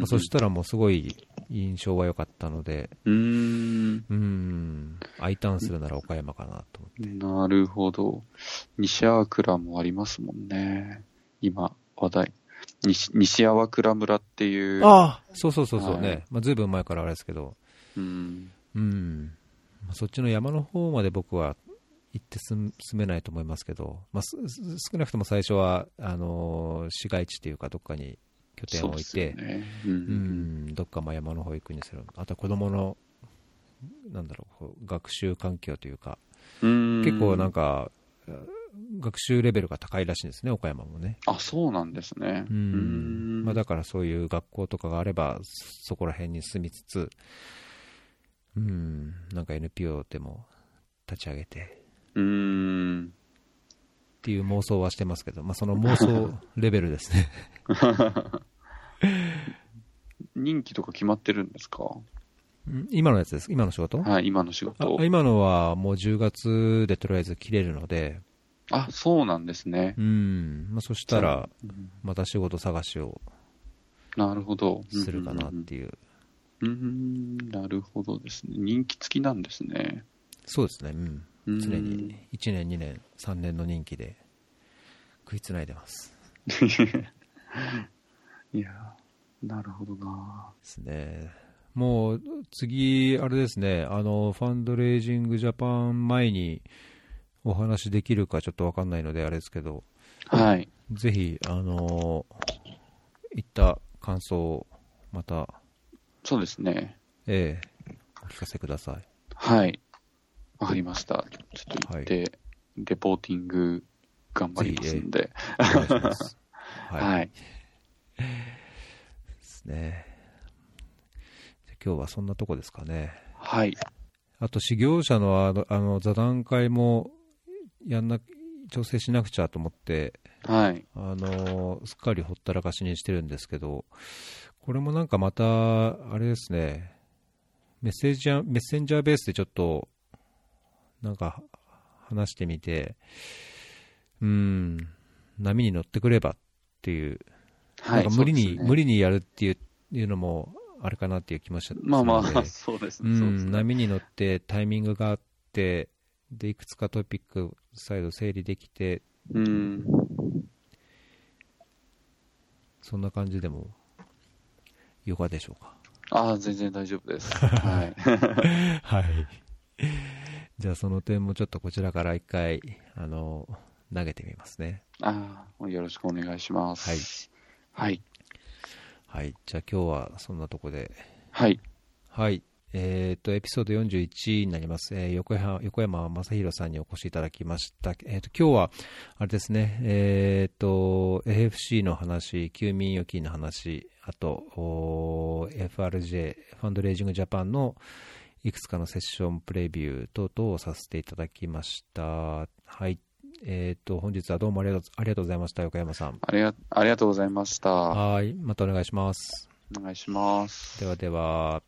そしたらもうすごい印象は良かったので、うーん。うん、ーンするなら岡山かなと思って。なるほど。西粟倉もありますもんね。今、話題。西西粟倉村っていう。ああそうそうそうそうはいね、まあ、ずいぶん前からあれですけど、うん。うん、まあそっちの山の方まで僕は行って住住めないと思いますけど、まあ、少なくとも最初はあのー市街地というか、どっかに拠点を置いて、そうん。ん、どっかまあ山の方行くにする、あとは子供のなんだろう学習環境というか、うん。結構なんか、学習レベルが高いらしいんですね、岡山もね。あ、そうなんですね。ううん。んまあ、だからそういう学校とかがあれば、そこら辺に住みつつ、うん、なんか NPO でも立ち上げてうん。っていう妄想はしてますけど、まあ、その妄想レベルですね。任期とか決まってるんですか？うん今のやつです、今の仕事？はい、今の仕事あ。今のはもう10月でとりあえず切れるので、あ、そうなんですね。うんまあ、そしたらうんまた仕事探しをなるほど。するかなっていう、うん。なるほどですね。人気付きなんですね。そうですね、うん、うん常に1年、2年、3年の任期で食いつないでます。[LAUGHS] いや、なるほどな。ですね。もう次、あれですね、あのファンドレイジングジャパン前にお話できるかちょっと分かんないので、あれですけど、はい。ぜひ、あの言った感想をまた、そうですね。ええお聞かせください。はい。わかりました。ちょっと行って、レポーティング頑張りますんで。い。[LAUGHS] はい。はい。ですね。今日はそんなとこですかね。はい。あと、修行者のあのあの座談会もやんな、調整しなくちゃと思って、はい。あのすっかりほったらかしにしてるんですけど、これもなんかまた、あれですね、メッセージメッセンジャーベースでちょっと、なんか話してみて、うん、波に乗ってくればっていう、はい。なんか無理に、ね無理にやるっていういうのもあれかなっていう気もしまあまあ、そうですね。そうん、ね。波に乗ってタイミングがあって、でいくつかトピック再度整理できて、うん。そんな感じでも、ヨガでしょうか。ああ、全然大丈夫です。[LAUGHS] はい。[LAUGHS] はい。じゃあその点もちょっとこちらから一回、あの、投げてみますね。ああ、よろしくお願いします。はい。はい。じゃあ今日はそんなとこで。はい。はい。えっ、と、エピソード41になります。えー横山、横山正弘さんにお越しいただきました。えっ、と、今日は、あれですね、えっ、と、AFC の話、休眠預金の話、あと、FRJ、ファンドレイジングジャパンのいくつかのセッションプレビュー等々をさせていただきました。はい。えっ、と、本日はどうもありがとうありがとうございました、横山さん。ありが、ありがとうございました。はい。またお願いします。お願いします。ではでは。